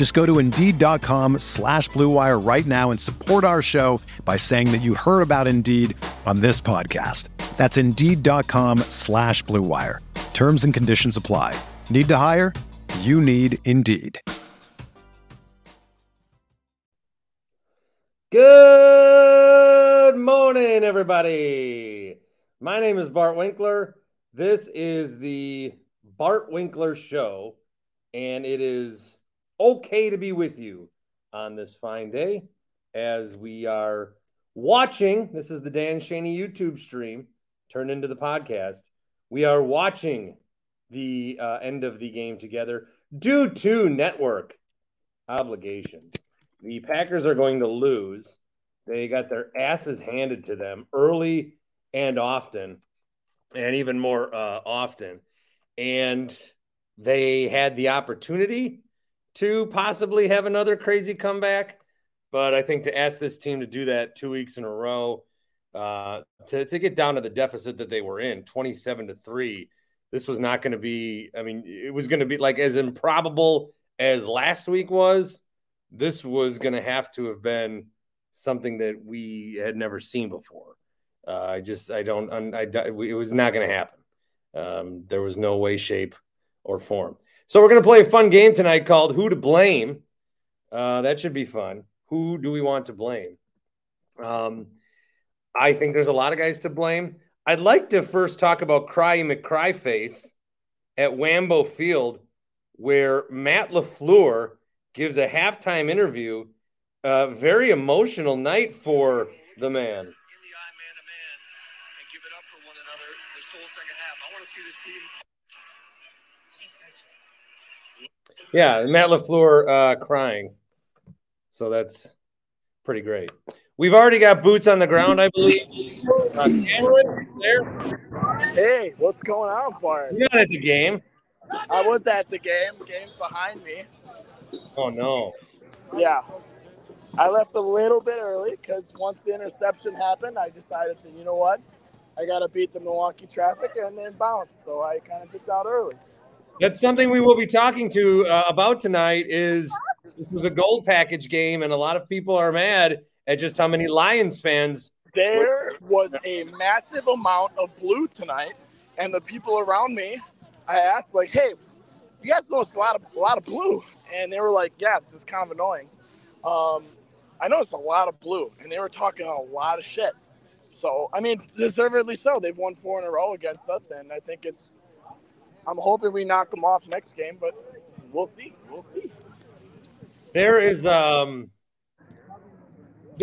Just go to Indeed.com slash BlueWire right now and support our show by saying that you heard about Indeed on this podcast. That's Indeed.com slash BlueWire. Terms and conditions apply. Need to hire? You need Indeed. Good morning, everybody. My name is Bart Winkler. This is the Bart Winkler Show, and it is okay to be with you on this fine day as we are watching. This is the Dan Shaney YouTube stream turned into the podcast. We are watching the uh, end of the game together due to network obligations. The Packers are going to lose. They got their asses handed to them early and often, and even more uh, often. And they had the opportunity to possibly have another crazy comeback. But I think to ask this team to do that two weeks in a row, uh, to, to get down to the deficit that they were in, 27 to 3, this was not going to be, I mean, it was going to be like as improbable as last week was. This was going to have to have been something that we had never seen before. Uh, I just I don't I, I it was not going to happen. Um, there was no way, shape, or form. So we're going to play a fun game tonight called "Who to Blame." Uh, that should be fun. Who do we want to blame? Um, I think there's a lot of guys to blame. I'd like to first talk about Cry McCryface at Wambo Field, where Matt LaFleur gives a halftime interview uh, very emotional night for the man. In the eye, man to man, and give it up for one another this whole second half. I want to see this team. Yeah, Matt LaFleur uh, crying. So that's pretty great. We've already got boots on the ground, I believe. Uh, Cameron, there. Hey, what's going on, Bart? You're not at the game. I was at the game. Game's behind me. Oh no. Yeah, I left a little bit early because once the interception happened, I decided to, you know what, I got to beat the Milwaukee traffic and then bounce. So I kind of dipped out early. That's something we will be talking to uh, about tonight. Is this is a gold package game, and a lot of people are mad at just how many Lions fans. There was a massive amount of blue tonight, and the people around me, I asked like, "Hey, you guys noticed a lot of a lot of blue?" And they were like, "Yeah, this is kind of annoying." Um, I noticed a lot of blue, and they were talking a lot of shit. So, I mean, deservedly so. They've won four in a row against us, and I think it's. I'm hoping we knock them off next game, but we'll see. We'll see. There is um.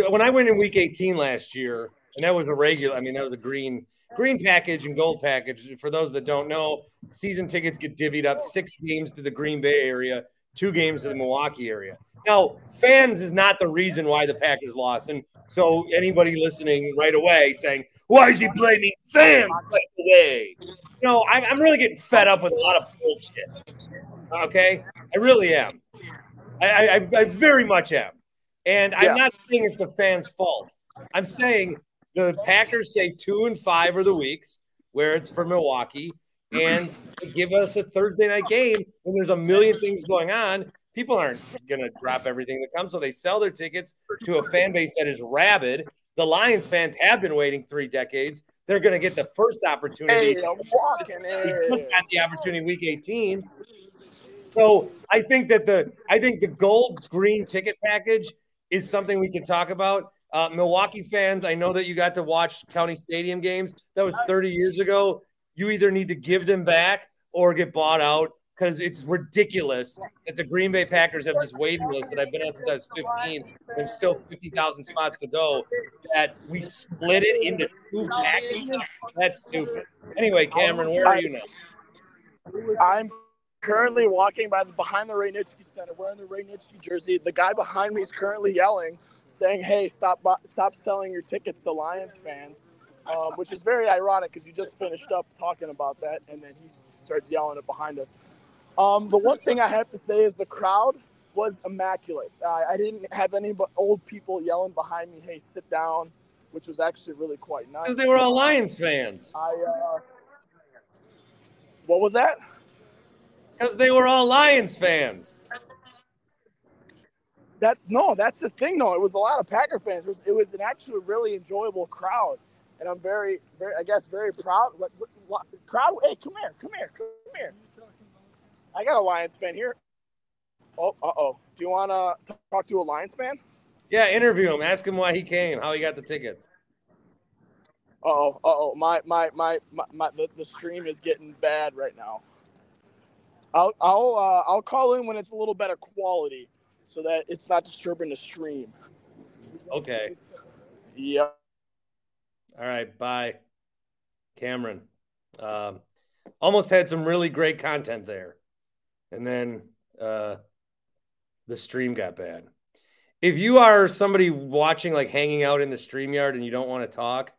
When I went in Week 18 last year, and that was a regular. I mean, that was a green green package and gold package. For those that don't know, season tickets get divvied up six games to the Green Bay area, two games to the Milwaukee area. Now, fans is not the reason why the Packers lost. And so, anybody listening right away saying, why is he blaming fans right away? You know, I'm, I'm really getting fed up with a lot of bullshit. Okay? I really am. I, I, I very much am. And yeah. I'm not saying it's the fans' fault. I'm saying the Packers say two and five are the weeks where it's for Milwaukee and give us a Thursday night game when there's a million things going on people aren't going to drop everything that comes. So they sell their tickets to a fan base that is rabid. The Lions fans have been waiting three decades. They're going to get the first opportunity. Hey, to, just got the opportunity week 18. So I think that the I think the gold green ticket package is something we can talk about. Uh, Milwaukee fans, I know that you got to watch County Stadium games. That was 30 years ago. You either need to give them back or get bought out because it's ridiculous that the Green Bay Packers have this waiting list that I've been on since I was 15. There's still 50,000 spots to go. That we split it into two packages. That's stupid. Anyway, Cameron, where are you now? I'm currently walking by the behind the Ray Nitschke Center, wearing the Ray Nitschke jersey. The guy behind me is currently yelling, saying, "Hey, stop! Stop selling your tickets to Lions fans." Um, which is very ironic because you just finished up talking about that, and then he starts yelling it behind us. Um, the one thing I have to say is the crowd was immaculate. Uh, I didn't have any but old people yelling behind me, "Hey, sit down," which was actually really quite nice. Because they were all Lions fans. I. Uh, what was that? Because they were all Lions fans. That no, that's the thing. though. it was a lot of Packer fans. It was, it was an actually really enjoyable crowd, and I'm very, very, I guess, very proud. What, what, what, crowd, hey, come here, come here, come here. I got a Lions fan here. Oh, uh oh. Do you want to talk to a Lions fan? Yeah, interview him. Ask him why he came, how he got the tickets. Uh oh, uh oh. My, my, my, my, my the, the stream is getting bad right now. I'll, I'll, uh, I'll call in when it's a little better quality, so that it's not disturbing the stream. Okay. Yep. All right. Bye, Cameron. Um, almost had some really great content there and then uh, the stream got bad. If you are somebody watching, like hanging out in the stream yard, and you don't want to talk,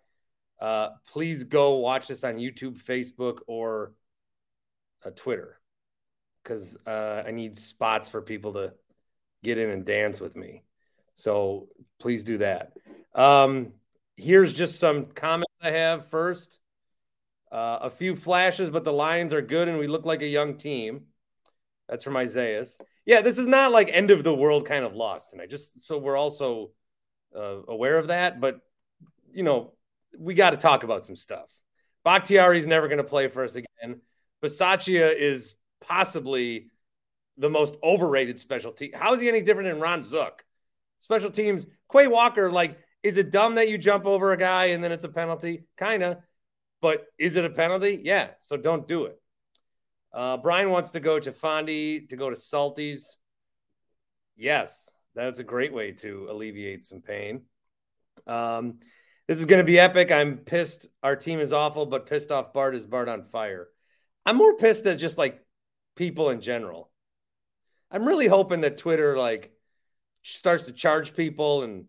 uh, please go watch this on YouTube, Facebook, or uh, Twitter, because uh, I need spots for people to get in and dance with me. So please do that. Um, here's just some comments I have first. Uh, a few flashes, but the Lions are good, and we look like a young team. That's from Isaiah. Yeah, this is not like end of the world kind of loss tonight. Just so we're also uh, aware of that. But you know, we got to talk about some stuff. Bakhtiari's never going to play for us again. Bisaccia is possibly the most overrated special team. How is he any different than Ron Zook? Special teams, Quay Walker, like, is it dumb that you jump over a guy and then it's a penalty? Kind of. But is it a penalty? Yeah. So don't do it. Uh, Brian wants to go to Fondy to go to Salties. Yes, that's a great way to alleviate some pain. Um, this is going to be epic. I'm pissed. Our team is awful, but pissed off Bart is Bart on fire. I'm more pissed at just like people in general. I'm really hoping that Twitter like starts to charge people and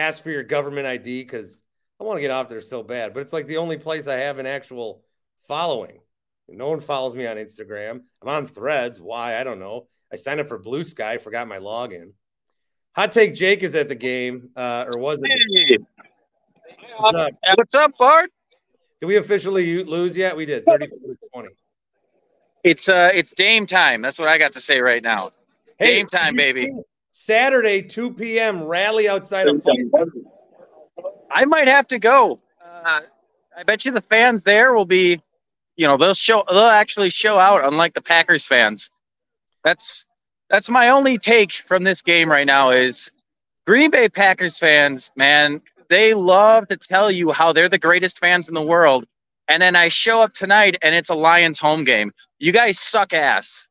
ask for your government ID because I want to get off there so bad. But it's like the only place I have an actual following. No one follows me on Instagram. I'm on threads. Why? I don't know. I signed up for Blue Sky, forgot my login. Hot take Jake is at the game, uh, or was it? Hey. What's up? What's up, Bart? Did we officially lose yet? We did 34 20. It's uh it's Dame time. That's what I got to say right now. Hey, Dame time, baby. Saturday, 2 p.m. rally outside of I might have to go. Uh, I bet you the fans there will be you know they'll show they'll actually show out unlike the Packers fans. That's that's my only take from this game right now is Green Bay Packers fans, man, they love to tell you how they're the greatest fans in the world. And then I show up tonight and it's a Lions home game. You guys suck ass.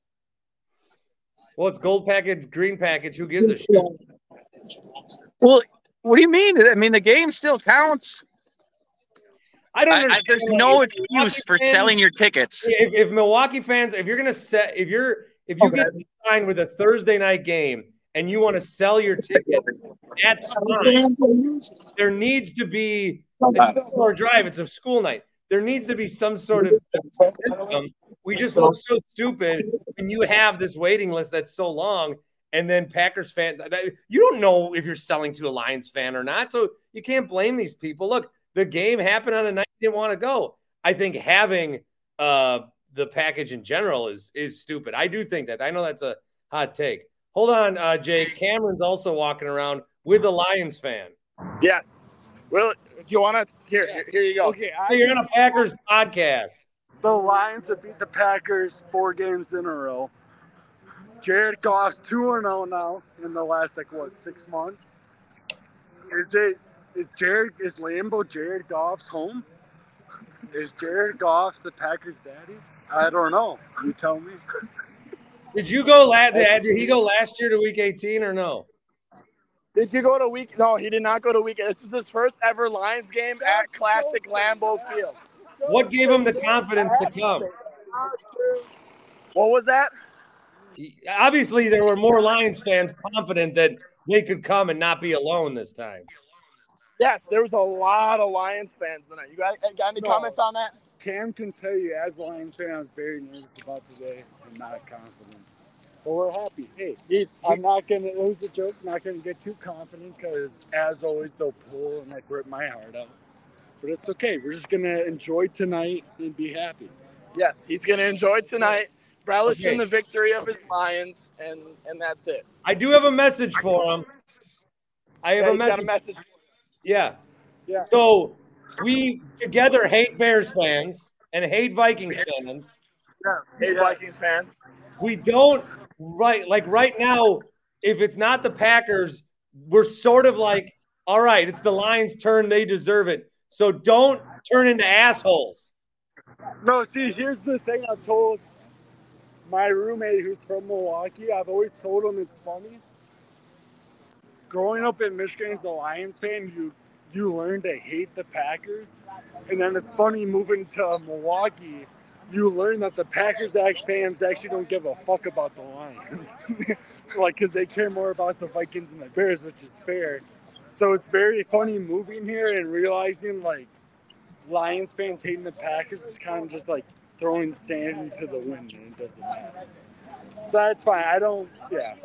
Well, it's gold package, green package. Who gives a shit? Well, what do you mean? I mean, the game still counts. I don't. I, there's no excuse for fans, selling your tickets. If, if, Milwaukee fans, if you're gonna set, if you're, if you okay. get signed with a Thursday night game and you want to sell your ticket, that's fine. There needs to be it's a drive. It's a school night. There needs to be some sort of system. We just look so stupid when you have this waiting list that's so long, and then Packers fan, you don't know if you're selling to a Lions fan or not, so you can't blame these people. Look, the game happened on a night you didn't want to go. I think having uh, the package in general is is stupid. I do think that. I know that's a hot take. Hold on, uh, Jake. Cameron's also walking around with a Lions fan. Yes. Well, you want to? Here, here, here, you go. Okay, so you're on a Packers podcast. The Lions have beat the Packers four games in a row. Jared Goff 2 0 now in the last, like, what, six months? Is it is Jared is Lambeau Jared Goff's home? Is Jared Goff the Packers' daddy? I don't know. You tell me. Did you go last? Did he go last year to Week 18 or no? Did you go to week? No, he did not go to week. This is his first ever Lions game at Classic Lambeau Field. What gave him the confidence to come? What was that? Obviously, there were more Lions fans confident that they could come and not be alone this time. Yes, there was a lot of Lions fans tonight. You got, got any No. comments on that? Cam can tell you, as a Lions fan, I was very nervous about today and not confident. But we're happy. Hey, He's, I'm not gonna. It was a joke. Not gonna get too confident because, as always, they'll pull and like rip my heart out. But it's okay. We're just gonna enjoy tonight and be happy. yes, he's going to enjoy tonight, relish Okay. in the victory of his Lions, and and that's it. I do have a message for him. I have Yeah, a he's got message. a message. Yeah. Yeah. So we together hate Bears fans and hate Vikings fans. Hey, Vikings fans. We don't right like right now. If it's not the Packers, we're sort of like, all right, it's the Lions' turn. They deserve it. So don't turn into assholes. No, see, here's the thing I've told my roommate who's from Milwaukee. I've always told him it's funny. Growing up in Michigan as a Lions fan, you you learn to hate the Packers, and then it's funny moving to Milwaukee. You learn that the Packers fans actually don't give a fuck about the Lions, like because they care more about the Vikings and the Bears, which is fair. So it's very funny moving here and realizing like Lions fans hating the Packers is kind of just like throwing sand into the wind and it doesn't matter. So that's fine. I don't, yeah.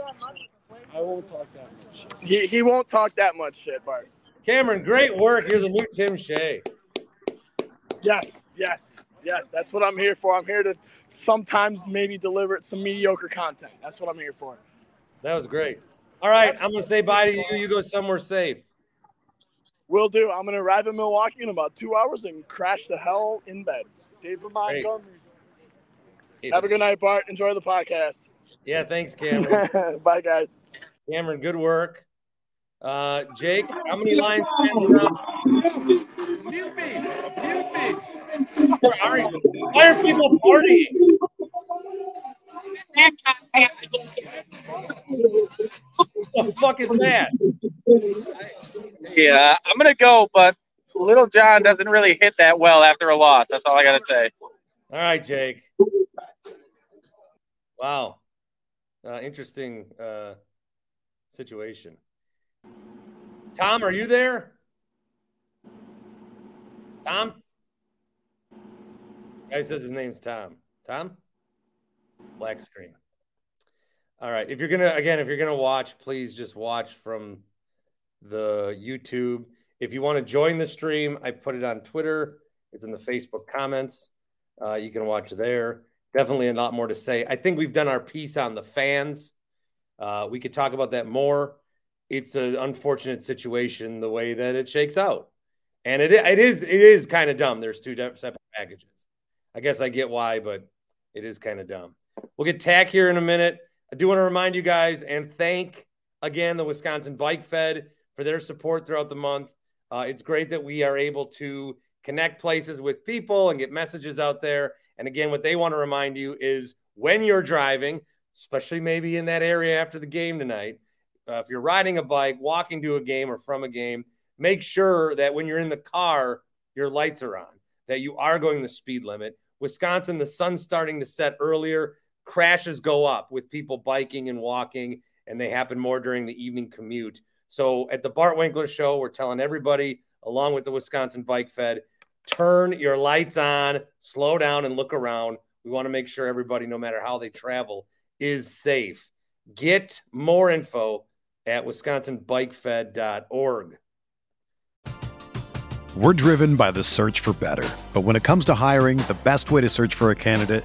I won't talk that much. He, he won't talk that much shit, Bart. Cameron, great work. Here's a new Tim Shea. Yes, yes, yes. That's what I'm here for. I'm here to sometimes maybe deliver some mediocre content. That's what I'm here for. That was great. All right, I'm gonna say bye to you. You go somewhere safe. Will do. I'm gonna arrive in Milwaukee in about two hours and crash the hell in bed. David Great. Montgomery. Have a good night, Bart. Enjoy the podcast. Yeah, thanks, Cameron. Bye, guys. Cameron, good work. Uh, Jake, how many Lions fans are on? Where are you? Why are people partying? The fuck is that? Yeah, I'm gonna go, but Little John doesn't really hit that well after a loss. That's all I gotta say. All right, Jake. Wow. Uh, interesting uh, situation. Tom, are you there? Tom? Guy says his name's Tom. Tom? Black screen. All right. If you're gonna again, if you're gonna watch, please just watch from the YouTube. If you want to join the stream, I put it on Twitter. It's in the Facebook comments. Uh, you can watch there. Definitely a lot more to say. I think we've done our piece on the fans. Uh, we could talk about that more. It's an unfortunate situation the way that it shakes out, and it it is it is kind of dumb. There's two separate packages. I guess I get why, but it is kind of dumb. We'll get tack here in a minute. I do want to remind you guys and thank again the Wisconsin Bike Fed for their support throughout the month. Uh, it's great that we are able to connect places with people and get messages out there. And again, what they want to remind you is when you're driving, especially maybe in that area after the game tonight, uh, if you're riding a bike, walking to a game or from a game, make sure that when you're in the car, your lights are on, that you are going the speed limit. Wisconsin, the sun's starting to set earlier. Crashes go up with people biking and walking, and they happen more during the evening commute. So at the Bart Winkler Show, we're telling everybody, along with the Wisconsin Bike Fed, turn your lights on, slow down, and look around. We want to make sure everybody, no matter how they travel, is safe. Get more info at wisconsinbikefed.org. We're driven by the search for better. But when it comes to hiring, the best way to search for a candidate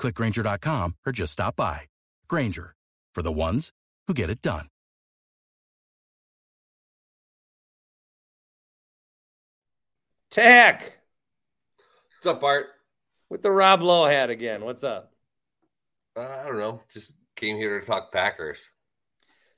clickgrainger.com, or just stop by. Grainger, for the ones who get it done. Tack What's up, Bart? with the Rob Lowe hat again. What's up? Uh, I don't know. Just came here to talk Packers.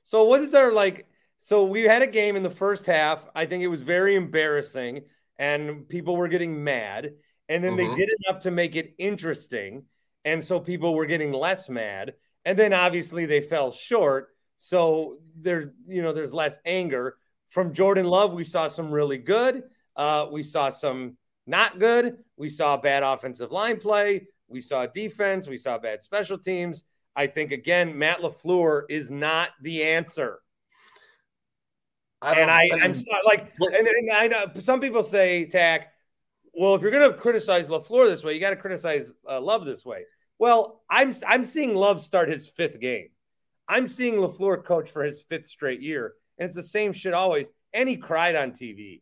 So what is there like? So we had a game in the first half. I think it was very embarrassing, and people were getting mad. And then Mhm. they did enough to make it interesting, and so people were getting less mad. And then obviously they fell short. So there, you know, there's less anger from Jordan Love. We saw some really good. Uh, we saw some not good. We saw bad offensive line play. We saw defense. We saw bad special teams. I think again, Matt Lafleur is not the answer. I and I, mean, I'm so, like, and, and I know some people say, Tack, well, if you're going to criticize Lafleur this way, you got to criticize uh, Love this way. Well, I'm I'm seeing Love start his fifth game. I'm seeing Lafleur coach for his fifth straight year, and it's the same shit always. And he cried on TV.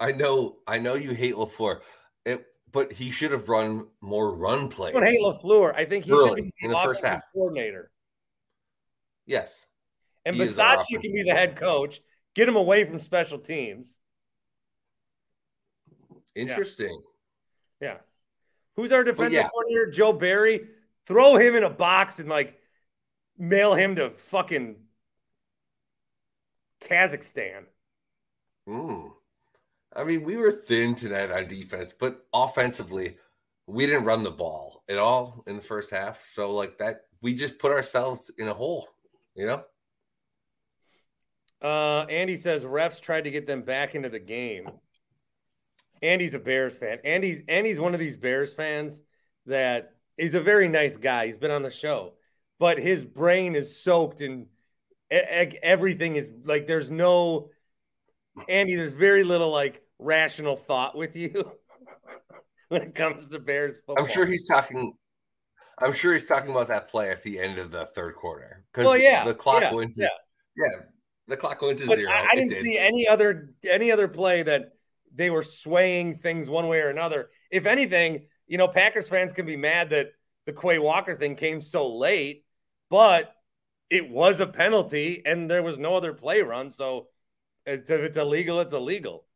I know, I know you hate Lafleur, it, but he should have run more run I plays. don't hate Lafleur. I think he should Early, be in the the first half. coordinator, Yes, and He is our Bisaccia offensive can be the head coach. Get him away from special teams. Interesting. Yeah. Who's our defensive yeah. coordinator? Joe Barry. Throw him in a box and like mail him to fucking Kazakhstan. Mm. I mean, we were thin tonight on defense, but offensively, we didn't run the ball at all in the first half. So, like that, we just put ourselves in a hole. You know. Uh, Andy says refs tried to get them back into the game. Andy's a Bears fan. Andy's Andy's one of these Bears fans that he's a very nice guy. He's been on the show, but his brain is soaked in e- everything. Is like there's no Andy. There's very little like rational thought with you when it comes to Bears football. I'm sure he's talking. I'm sure he's talking about that play at the end of the third quarter because Well, yeah, the clock yeah, went to yeah. yeah, the clock went to But zero. I, I didn't did. see any other any other play that they were swaying things one way or another. If anything, you know, Packers fans can be mad that the Quay Walker thing came so late, but it was a penalty and there was no other play run. So it's, if it's illegal, it's illegal.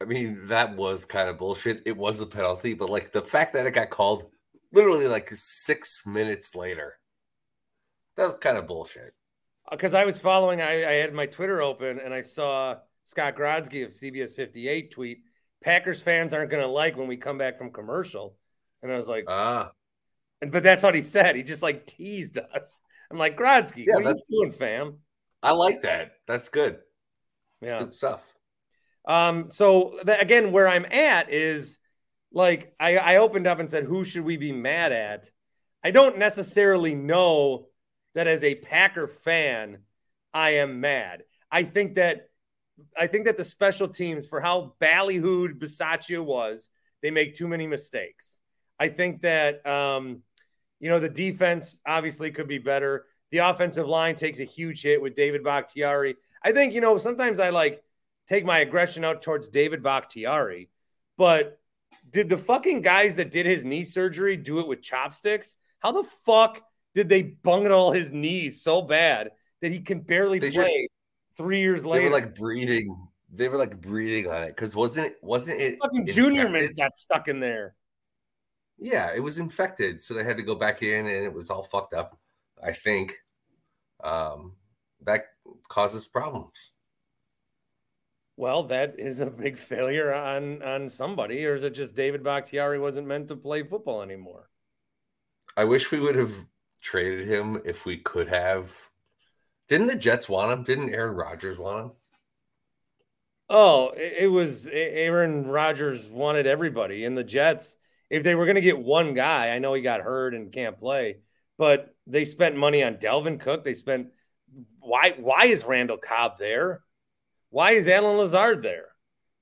I mean, that was kind of bullshit. It was a penalty, but like the fact that it got called literally like six minutes later, that was kind of bullshit. Uh, because I was following, I, I had my Twitter open and I saw Scott Grodsky of CBS 58 tweet, Packers fans aren't going to like when we come back from commercial. And I was like, Ah, And but that's what he said. He just like teased us. I'm like, Grodsky, Yeah, what are you doing, fam? I like that. That's good. Yeah. Good stuff. Um, so th- again, where I'm at is like I, I opened up and said, who should we be mad at? I don't necessarily know that as a Packer fan, I am mad. I think that I think that the special teams, for how ballyhooed Bisaccia was, they make too many mistakes. I think that um, you know the defense obviously could be better. The offensive line takes a huge hit with David Bakhtiari. I think you know sometimes I like take my aggression out towards David Bakhtiari, but did the fucking guys that did his knee surgery do it with chopsticks? How the fuck did they bungle his knees so bad that he can barely They play just- three years later. They were like breathing. they were like breathing on it because wasn't it wasn't it Fucking junior mints got stuck in there. Yeah, it was infected, so they had to go back in, and it was all fucked up. I think um, that causes problems. Well, that is a big failure on on somebody, or is it just David Bakhtiari wasn't meant to play football anymore? I wish we would have traded him if we could have. Didn't the Jets want him? Didn't Aaron Rodgers want him? Oh, it, was Aaron Rodgers wanted everybody, in the Jets. If they were going to get one guy, I know he got hurt and can't play, but they spent money on Dalvin Cook. They spent why? Why is Randall Cobb there? Why is Allen Lazard there?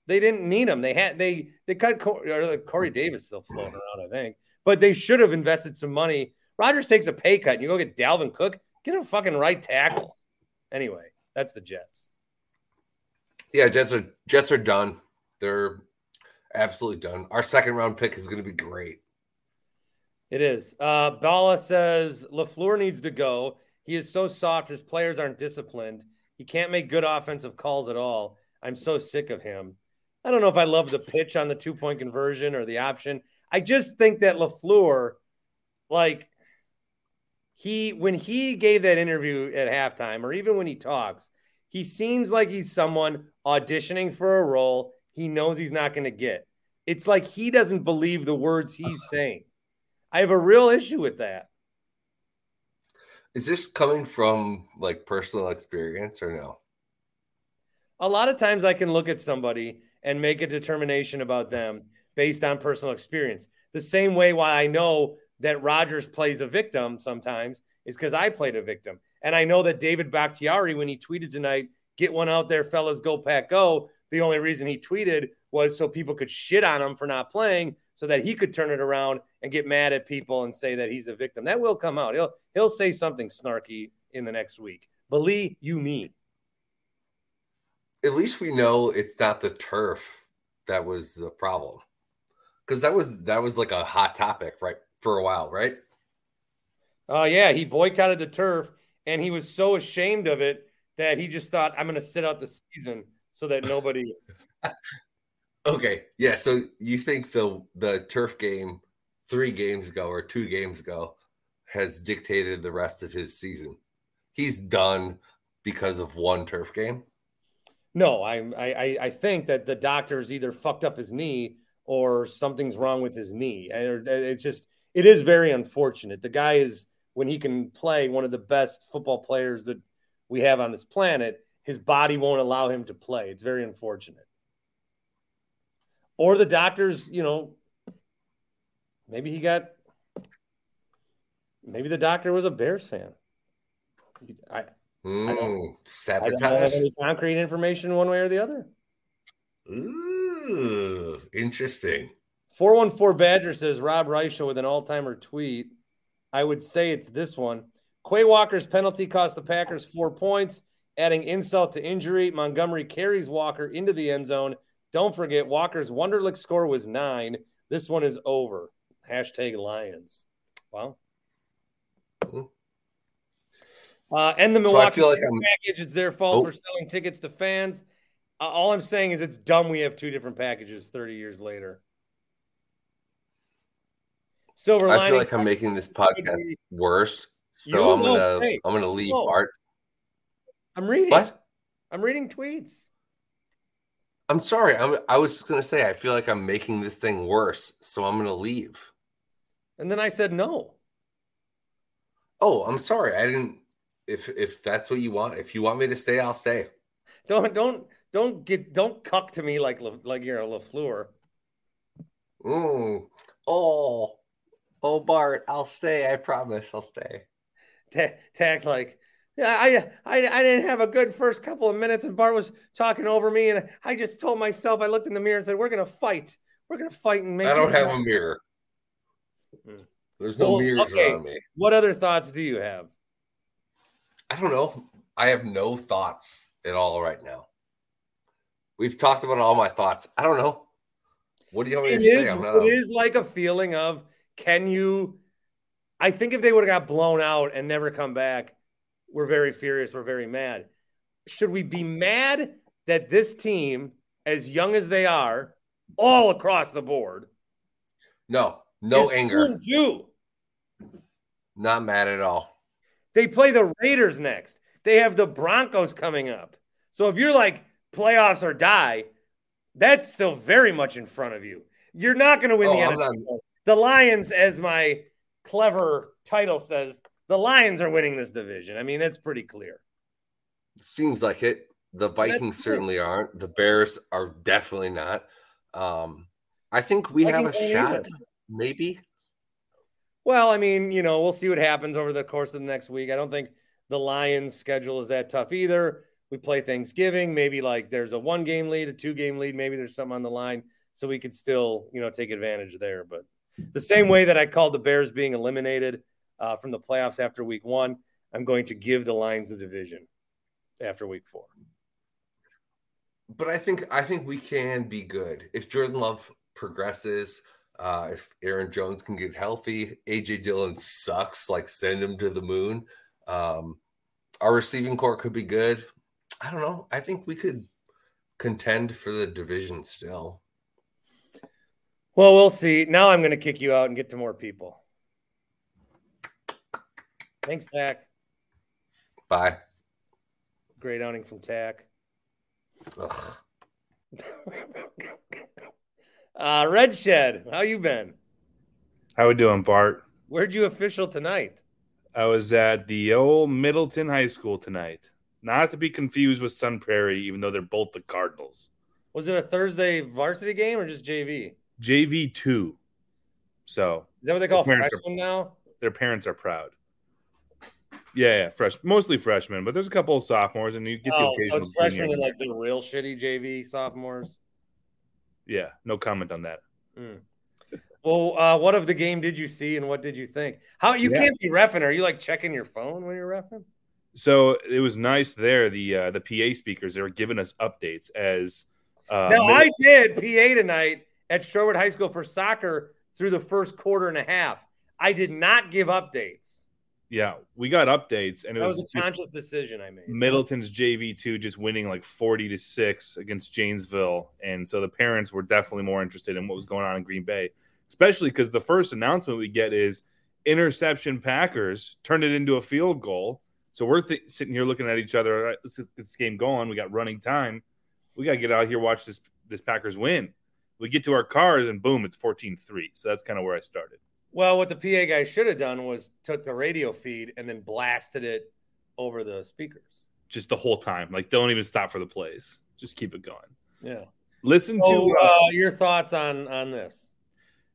They didn't need him. They had they they cut Corey, or Corey Davis still floating around, I think, but they should have invested some money. Rodgers takes a pay cut, and you go get Dalvin Cook, get a fucking right tackle. Anyway, that's the Jets. Yeah, Jets are Jets are done. They're absolutely done. Our second round pick is going to be great. It is. Uh, Bala says Lafleur needs to go. He is so soft. His players aren't disciplined. He can't make good offensive calls at all. I'm so sick of him. I don't know if I love the pitch on the two point conversion or the option. I just think that Lafleur, like he when he gave that interview at halftime, or even when he talks, he seems like he's someone auditioning for a role he knows he's not going to get. It's like he doesn't believe the words he's saying. I have a real issue with that. Is this coming from like personal experience or no? A lot of times I can look at somebody and make a determination about them based on personal experience. The same way why I know that Rodgers plays a victim sometimes is because I played a victim. And I know that David Bakhtiari, when he tweeted tonight, get one out there, fellas, go pack, go. The only reason he tweeted was so people could shit on him for not playing, so that he could turn it around and get mad at people and say that he's a victim. That will come out. He'll he'll say something snarky in the next week. Believe you me. At least we know it's not the turf that was the problem. Because that was that was like a hot topic, right? For a while, right? Oh yeah, he boycotted the turf and he was so ashamed of it that he just thought I'm going to sit out the season so that nobody Okay. Yeah. So you think the the turf game three games ago or two games ago has dictated the rest of his season? He's done because of one turf game. No, I I I think that the doctors either fucked up his knee or something's wrong with his knee. It's just it is very unfortunate. The guy is when he can play one of the best football players that we have on this planet, his body won't allow him to play. It's very unfortunate. Or the doctors, you know, maybe he got maybe the doctor was a Bears fan. I, mm, I, don't, sabotage. I don't have any concrete information one way or the other. Ooh, interesting. 414 Badger says Rob Reischel with an all timer tweet. I would say it's this one. Quay Walker's penalty cost the Packers four points, adding insult to injury. Montgomery carries Walker into the end zone. Don't forget, Walker's Wonderlic score was nine. This one is over. Hashtag Lions. Wow. Uh, and the Milwaukee so like package, it's their fault oh. for selling tickets to fans. Uh, all I'm saying is it's dumb we have two different packages 30 years later. Silver I feel like I'm making this podcast worse. So I'm gonna say. I'm gonna leave oh. Art. I'm reading. What? I'm reading tweets. I'm sorry. I'm, I was just gonna say I feel like I'm making this thing worse, so I'm gonna leave. And then I said no. Oh, I'm sorry. I didn't. If if that's what you want, if you want me to stay, I'll stay. Don't don't don't get don't cuck to me like like you're a Lafleur. Mm. Oh, oh, Bart, I'll stay. I promise, I'll stay. Tag's like, yeah, I, I I didn't have a good first couple of minutes, and Bart was talking over me, and I just told myself, I looked in the mirror and said, "We're gonna fight. We're gonna fight and make." I don't have a mirror. Hmm. There's no well, mirrors okay. around me. What other thoughts do you have? I don't know. I have no thoughts at all right now. We've talked about all my thoughts. I don't know. What do you want me it to is, say? I'm not, it is like a feeling of can you? I think if they would have got blown out and never come back, we're very furious. We're very mad. Should we be mad that this team, as young as they are, all across the board, No, no anger. 2-2. Not mad at all. They play the Raiders next. They have the Broncos coming up. So if you're like playoffs or die, that's still very much in front of you. You're not going to win Oh, the I'm NFC. not- The Lions, as my clever title says, the Lions are winning this division. I mean, that's pretty clear. Seems like it. The Vikings certainly aren't. The Bears are definitely not. Um, I think we have a shot, either. maybe. Well, I mean, you know, we'll see what happens over the course of the next week. I don't think the Lions' schedule is that tough either. We play Thanksgiving. Maybe like there's a one game lead, a two game lead. Maybe there's something on the line. So we could still, you know, take advantage there. But the same way that I called the Bears being eliminated uh, from the playoffs after week one, I'm going to give the Lions the division after week four. But I think I think we can be good if Jordan Love progresses. Uh, if Aaron Jones can get healthy, AJ Dillon sucks. Like send him to the moon. Um, our receiving corps could be good. I don't know. I think we could contend for the division still. Well, we'll see. Now I'm going to kick you out and get to more people. Thanks, Tack. Bye. Great outing from Tack. Ugh. uh, Red Shed, how you been? How we doing, Bart? Where'd you official tonight? I was at the old Middleton High School tonight. Not to be confused with Sun Prairie, even though they're both the Cardinals. Was it a Thursday varsity game or just JV? JV two. So is that what they call are- freshmen now? their parents are proud. Yeah, yeah, fresh, mostly freshmen, but there's a couple of sophomores, and you get the Oh, so occasional it's freshmen and like the real shitty JV sophomores. Yeah, no comment on that. Mm. Well, uh, what of the game did you see and what did you think? How you Yeah. can't be refing? Are you like checking your phone when you're refing? So it was nice there. The uh, the PA speakers they were giving us updates as. Uh, now I did PA tonight at Sherwood High School for soccer through the first quarter and a half. I did not give updates. yeah, we got updates, and it was, was a conscious decision I made. Middleton's JV two just winning like forty to six against Janesville, and so the parents were definitely more interested in what was going on in Green Bay, especially because the first announcement we get is interception Packers turned it into a field goal. So we're th- sitting here looking at each other. All right, let's get this game going. We got running time. We got to get out here watch this this Packers win. We get to our cars and boom, it's 14-3. So that's kind of where I started. Well, what the PA guy should have done was took the radio feed and then blasted it over the speakers. Just the whole time. Like don't even stop for the plays. Just keep it going. Yeah. Listen So, to uh, your thoughts on on this?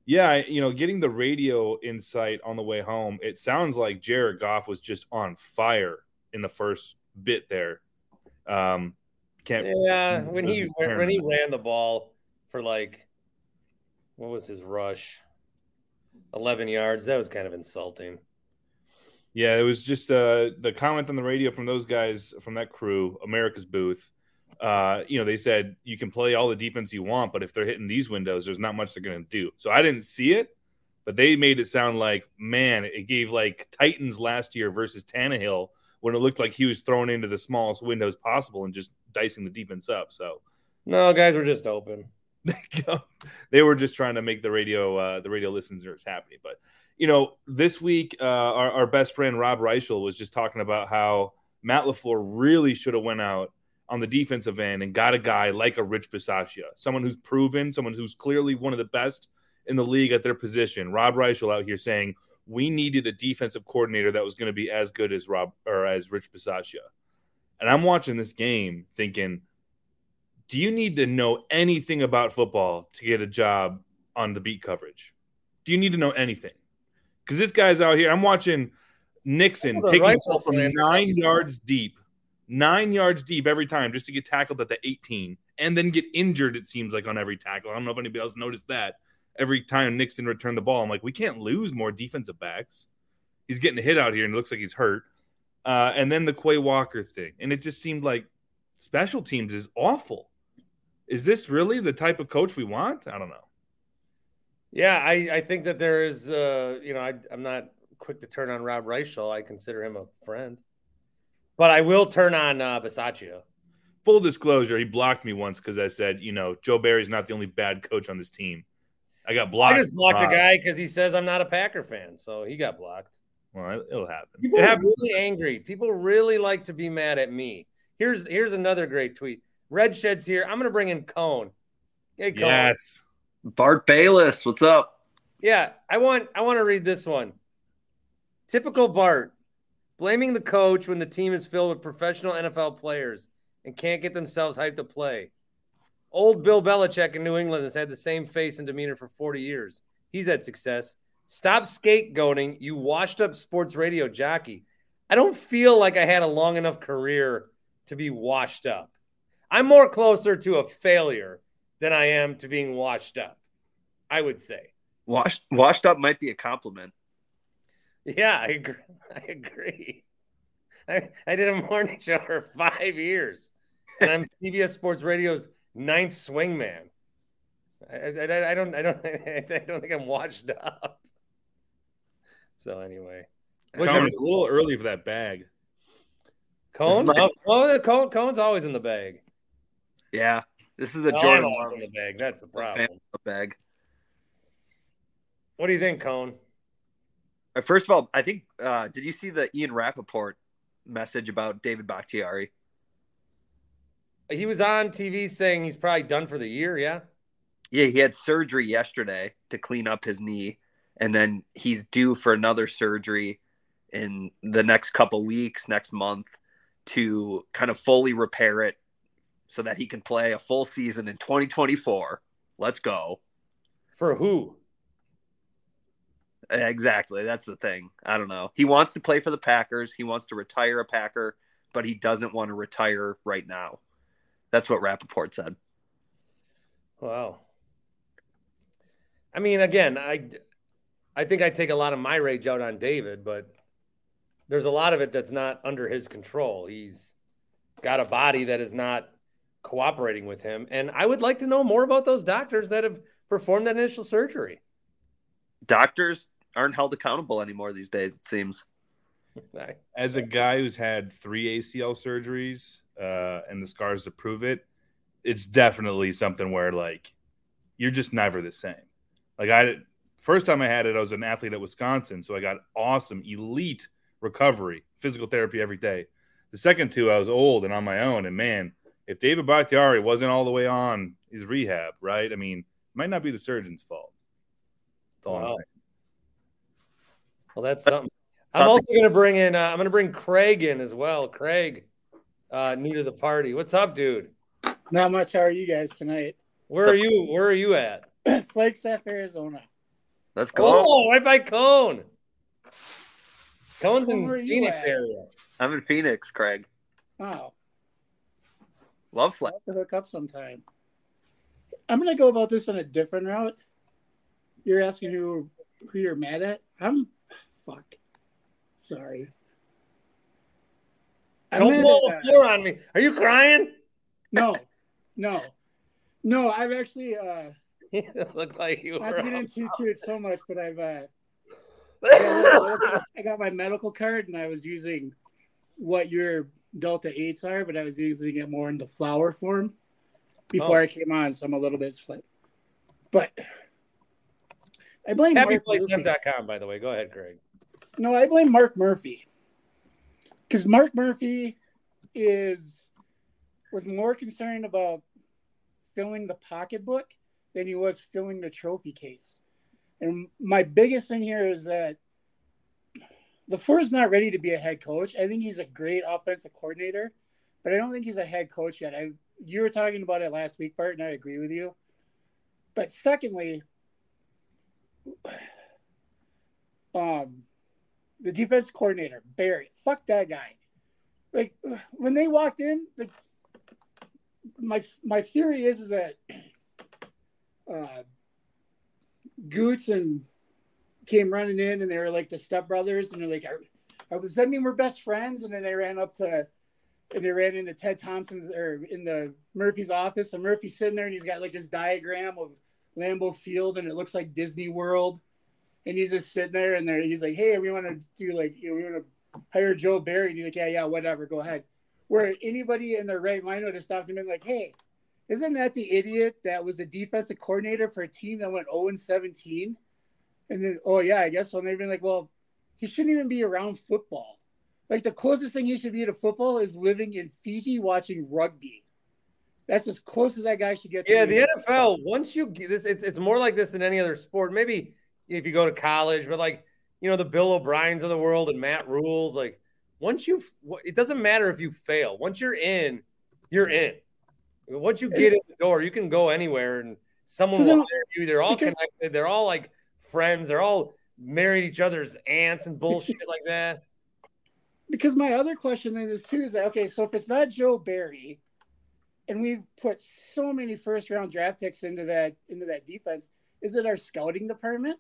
Yeah, you know, getting the radio insight on the way home, it sounds like Jared Goff was just on fire in the first bit there. Um, can't Yeah, when he when he ran the ball for like what was his rush? Eleven yards. That was kind of insulting. Yeah, it was just uh, the comment on the radio from those guys from that crew, America's booth. Uh, you know, they said you can play all the defense you want, but if they're hitting these windows, there's not much they're going to do. So I didn't see it, but they made it sound like, man, it gave like Titans last year versus Tannehill when it looked like he was thrown into the smallest windows possible and just dicing the defense up. So No, guys were just open. they were just trying to make the radio uh, the radio listeners happy. But you know, this week uh, our, our best friend Rob Reischel was just talking about how Matt Lafleur really should have went out on the defensive end and got a guy like a Rich Bisaccia, someone who's proven, someone who's clearly one of the best in the league at their position. Rob Reischel out here saying we needed a defensive coordinator that was going to be as good as Rob or as Rich Bisaccia. And I'm watching this game thinking, do you need to know anything about football to get a job on the beat coverage? Do you need to know anything? Because this guy's out here. I'm watching Nixon taking ball from nine yards deep, nine yards deep every time just to get tackled at the 18 and then get injured, it seems like, on every tackle. I don't know if anybody else noticed that. Every time Nixon returned the ball, I'm like, we can't lose more defensive backs. He's getting hit out here and it looks like he's hurt. Uh, and then the Quay Walker thing. And it just seemed like special teams is awful. Is this really the type of coach we want? I don't know. Yeah, I, I think that there is, uh, you know, I, I'm not quick to turn on Rob Reischel. I consider him a friend, but I will turn on uh, Bisaccia. full disclosure, he blocked me once because I said, you know, Joe Barry's not the only bad coach on this team. I got blocked. I just blocked the guy because he says I'm not a Packer fan, so he got blocked. Well, it'll happen. People it are really angry. People really like to be mad at me. Here's here's another great tweet. Red Shed's here. I'm gonna bring in Cone. Hey, Cone. Yes. Bart Bayless, what's up? Yeah, I want I want to read this one. Typical Bart, blaming the coach when the team is filled with professional NFL players and can't get themselves hyped to play. Old Bill Belichick in New England has had the same face and demeanor for 40 years. He's had success. Stop scapegoating, you washed up sports radio jockey. I don't feel like I had a long enough career to be washed up. I'm more closer to a failure than I am to being washed up, I would say. Washed washed up might be a compliment. Yeah, I agree. I agree. I, I did a morning show for five years, and I'm CBS Sports Radio's ninth swingman. I, I, I don't I don't I don't think I'm washed up. So anyway, Cone, it's a little early for that bag. Cone? This is my- Oh, oh, Cone, Cone's always in the bag. Yeah, this is the Jordan Love in the bag. That's the problem. bag. What do you think, Cone? Uh, First of all, I think uh, did you see the Ian Rapoport message about David Bakhtiari? He was on TV saying he's probably done for the year. Yeah. Yeah, he had surgery yesterday to clean up his knee, and then he's due for another surgery in the next couple weeks, next month, to kind of fully repair it so that he can play a full season in 2024. Let's go. For who? Exactly. That's the thing. I don't know. He wants to play for the Packers. He wants to retire a Packer, but he doesn't want to retire right now. That's what Rapoport said. Wow. I mean, again, I I think I take a lot of my rage out on David, but there's a lot of it that's not under his control. He's got a body that is not cooperating with him, and I would like to know more about those doctors that have performed that initial surgery. Doctors aren't held accountable anymore these days, it seems. As a guy who's had three ACL surgeries uh, and the scars to prove it, it's definitely something where like you're just never the same. Like I first time I had it, I was an athlete at Wisconsin, so I got awesome, elite recovery, physical therapy every day. The second two, I was old and on my own, and man, if David Bakhtiari wasn't all the way on his rehab, right? I mean, it might not be the surgeon's fault. That's all I'm saying. Well, that's something. I'm also going to bring in. Uh, I'm going to bring Craig in as well. Craig, uh, new to the party. What's up, dude? Not much. How are you guys tonight? Where are you? Where are you at? Flagstaff, Arizona. Let's go. Oh, right by Cone. Cone's in Where Phoenix area. I'm in Phoenix, Craig. Wow. Love I'll to hook up sometime. I'm gonna go about this on a different route. You're asking who who you're mad at. I'm fuck. Sorry. I'm Don't mad blow at, the floor on me. Are you crying? no, no, no. I've actually uh, You look like you not were. to get into it so much, but I've uh, I got- I got my medical card and I was using what your Delta eights are, but I was using it more in the flower form before Oh. I came on, so I'm a little bit split. But I blame. HappyPlaceHemp.com, by the way. Go ahead, Greg. No, I blame Mark Murphy because Mark Murphy is was more concerned about filling the pocketbook than he was filling the trophy case. And my biggest thing here is that LaFleur is not ready to be a head coach. I think he's a great offensive coordinator, but I don't think he's a head coach yet. I you were talking about it last week, Bart, and I agree with you. But secondly, um, the defense coordinator Barry, fuck that guy. Like when they walked in, my my theory is is that uh, Goots and came running in, and they were like the stepbrothers, and they're like, are, are, "Does that mean we're best friends?" And then they ran up to, and they ran into Ted Thompson's or in the Murphy's office, and Murphy's sitting there, and he's got like this diagram of Lambeau Field, and it looks like Disney World, and he's just sitting there, and there he's like, "Hey, we want to do like, you know, we want to hire Joe Barry," and he's like, "Yeah, yeah, whatever, go ahead." where anybody in their right mind would have stopped him and been like, hey, isn't that the idiot that was a defensive coordinator for a team that went 0 17? And then, oh, yeah, I guess so. And they've been like, well, he shouldn't even be around football. Like the closest thing he should be to football is living in Fiji watching rugby. That's as close as that guy should get. yeah, the NFL. Once you get this, it's it's more like this than any other sport. Maybe if you go to college, but like you know the Bill O'Briens of the world and Matt Rhules. Like once you, it doesn't matter if you fail. Once you're in, you're in. Once you get in the door, you can go anywhere and someone So will hire you. They're all because- connected. They're all like friends. They're all married each other's aunts and bullshit like that. because my other question then is too is that okay? So if it's not Joe Barry, and we've put so many first round draft picks into that into that defense, is it our scouting department?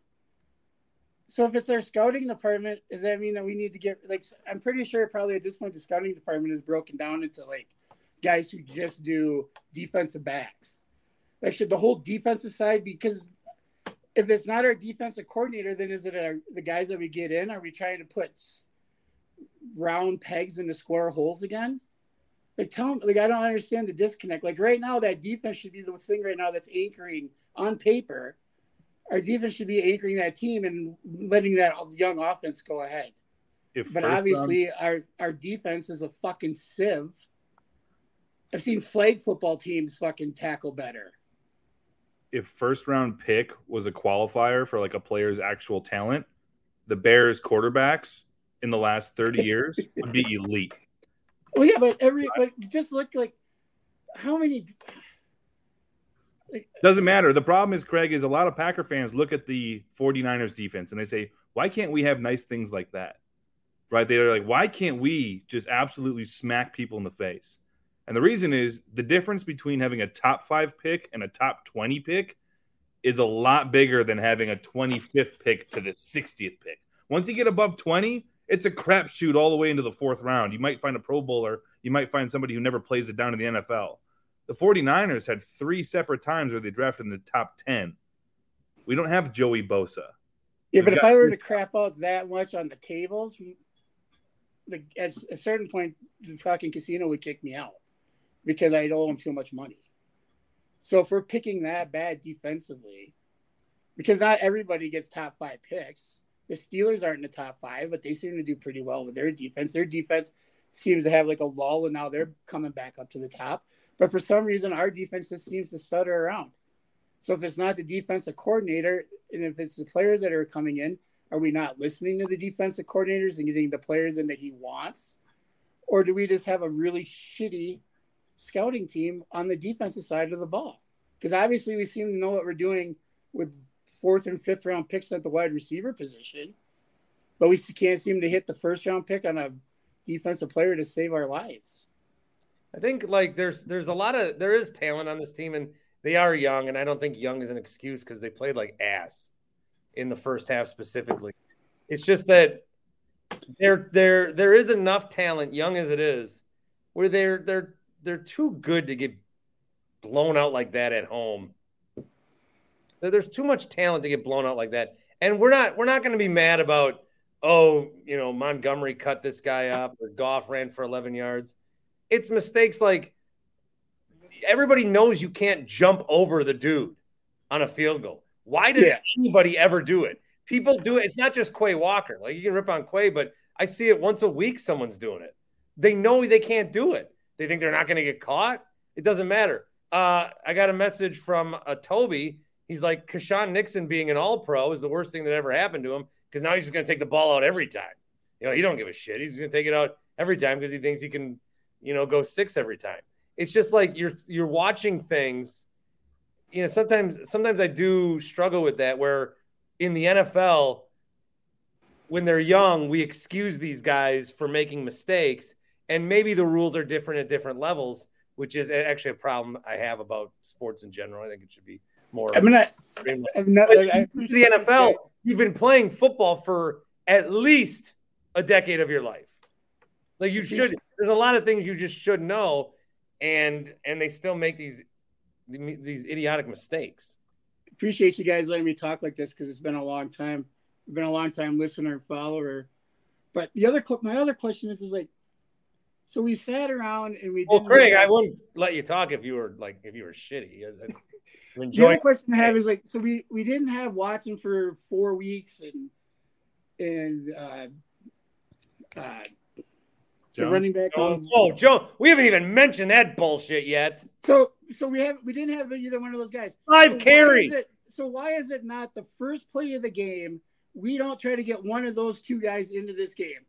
So if it's our scouting department, does that mean that we need to get like? I'm pretty sure probably at this point the scouting department is broken down into like guys who just do defensive backs. Like should the whole defensive side because if it's not our defensive coordinator, then is it our, the guys that we get in? Are we trying to put round pegs into square holes again? Like tell 'em- like I don't understand the disconnect. Like right now, that defense should be the thing right now that's anchoring on paper. Our defense should be anchoring that team and letting that young offense go ahead. If But obviously, round- our our defense is a fucking sieve. I've seen flag football teams fucking tackle better. If first round pick was a qualifier for like a player's actual talent, the Bears quarterbacks in the last 30 years would be elite. Well, yeah, but every but just look like how many Doesn't matter. The problem is, Craig, is a lot of Packer fans look at the 49ers defense and they say, why can't we have nice things like that? Right? They're like, why can't we just absolutely smack people in the face? And the reason is the difference between having a top five pick and a top 20 pick is a lot bigger than having a 25th pick to the 60th pick. Once you get above 20, it's a crapshoot all the way into the fourth round. You might find a Pro Bowler, you might find somebody who never plays it down in the NFL. The 49ers had three separate times where they drafted in the top 10. We don't have Joey Bosa. Yeah, but We've if got I were to crap out that much on the tables, the, at a certain point, the fucking casino would kick me out because I'd owe them too much money. So if we're picking that bad defensively, because not everybody gets top five picks. The Steelers aren't in the top five, but they seem to do pretty well with their defense. Their defense seems to have like a lull, and now they're coming back up to the top. But for some reason, our defense just seems to stutter around. So if it's not the defensive coordinator, and if it's the players that are coming in, are we not listening to the defensive coordinators and getting the players in that he wants? Or do we just have a really shitty scouting team on the defensive side of the ball? Because obviously we seem to know what we're doing with fourth and fifth round picks at the wide receiver position, but we can't seem to hit the first round pick on a defensive player to save our lives. I think like there's there's a lot of there is talent on this team and they are young and I don't think young is an excuse because they played like ass in the first half specifically. It's just that there there there is enough talent, young as it is, where they're they're they're too good to get blown out like that at home. There's too much talent to get blown out like that, and we're not we're not going to be mad about oh you know Montgomery cut this guy up or Goff ran for 11 yards. It's mistakes like everybody knows you can't jump over the dude on a field goal. Why does Yeah. anybody ever do it? People do it. It's not just Quay Walker. Like you can rip on Quay, but I see it once a week. Someone's doing it. They know they can't do it. They think they're not going to get caught. It doesn't matter. Uh, I got a message from uh, Toby. He's like, Keisean Nixon being an All Pro is the worst thing that ever happened to him because now he's just going to take the ball out every time. You know, he don't give a shit. He's going to take it out every time because he thinks he can, you know, go six every time. It's just like you're you're watching things. You know, sometimes sometimes I do struggle with that. Where in the NFL, when they're young, we excuse these guys for making mistakes, and maybe the rules are different at different levels, which is actually a problem I have about sports in general. I think it should be more. I'm not. I'm not I the NFL, you've been playing football for at least a decade of your life. Like you should. There's a lot of things you just should know, and and they still make these these idiotic mistakes. appreciate you guys letting me talk like this because it's been a long time. I've been a long time listener and follower. But the other, my other question is, is like, So we sat around and we. Well, didn't Craig, I wouldn't let you talk if you were like if you were shitty. I'm The enjoying. other question I have is like, so we we didn't have Watson for four weeks and and uh, uh, the running back. Jones. Oh, Joe, we haven't even mentioned that bullshit yet. So so we have we didn't have either one of those guys. Five So carries. So why is it not the first play of the game? We don't try to get one of those two guys into this game.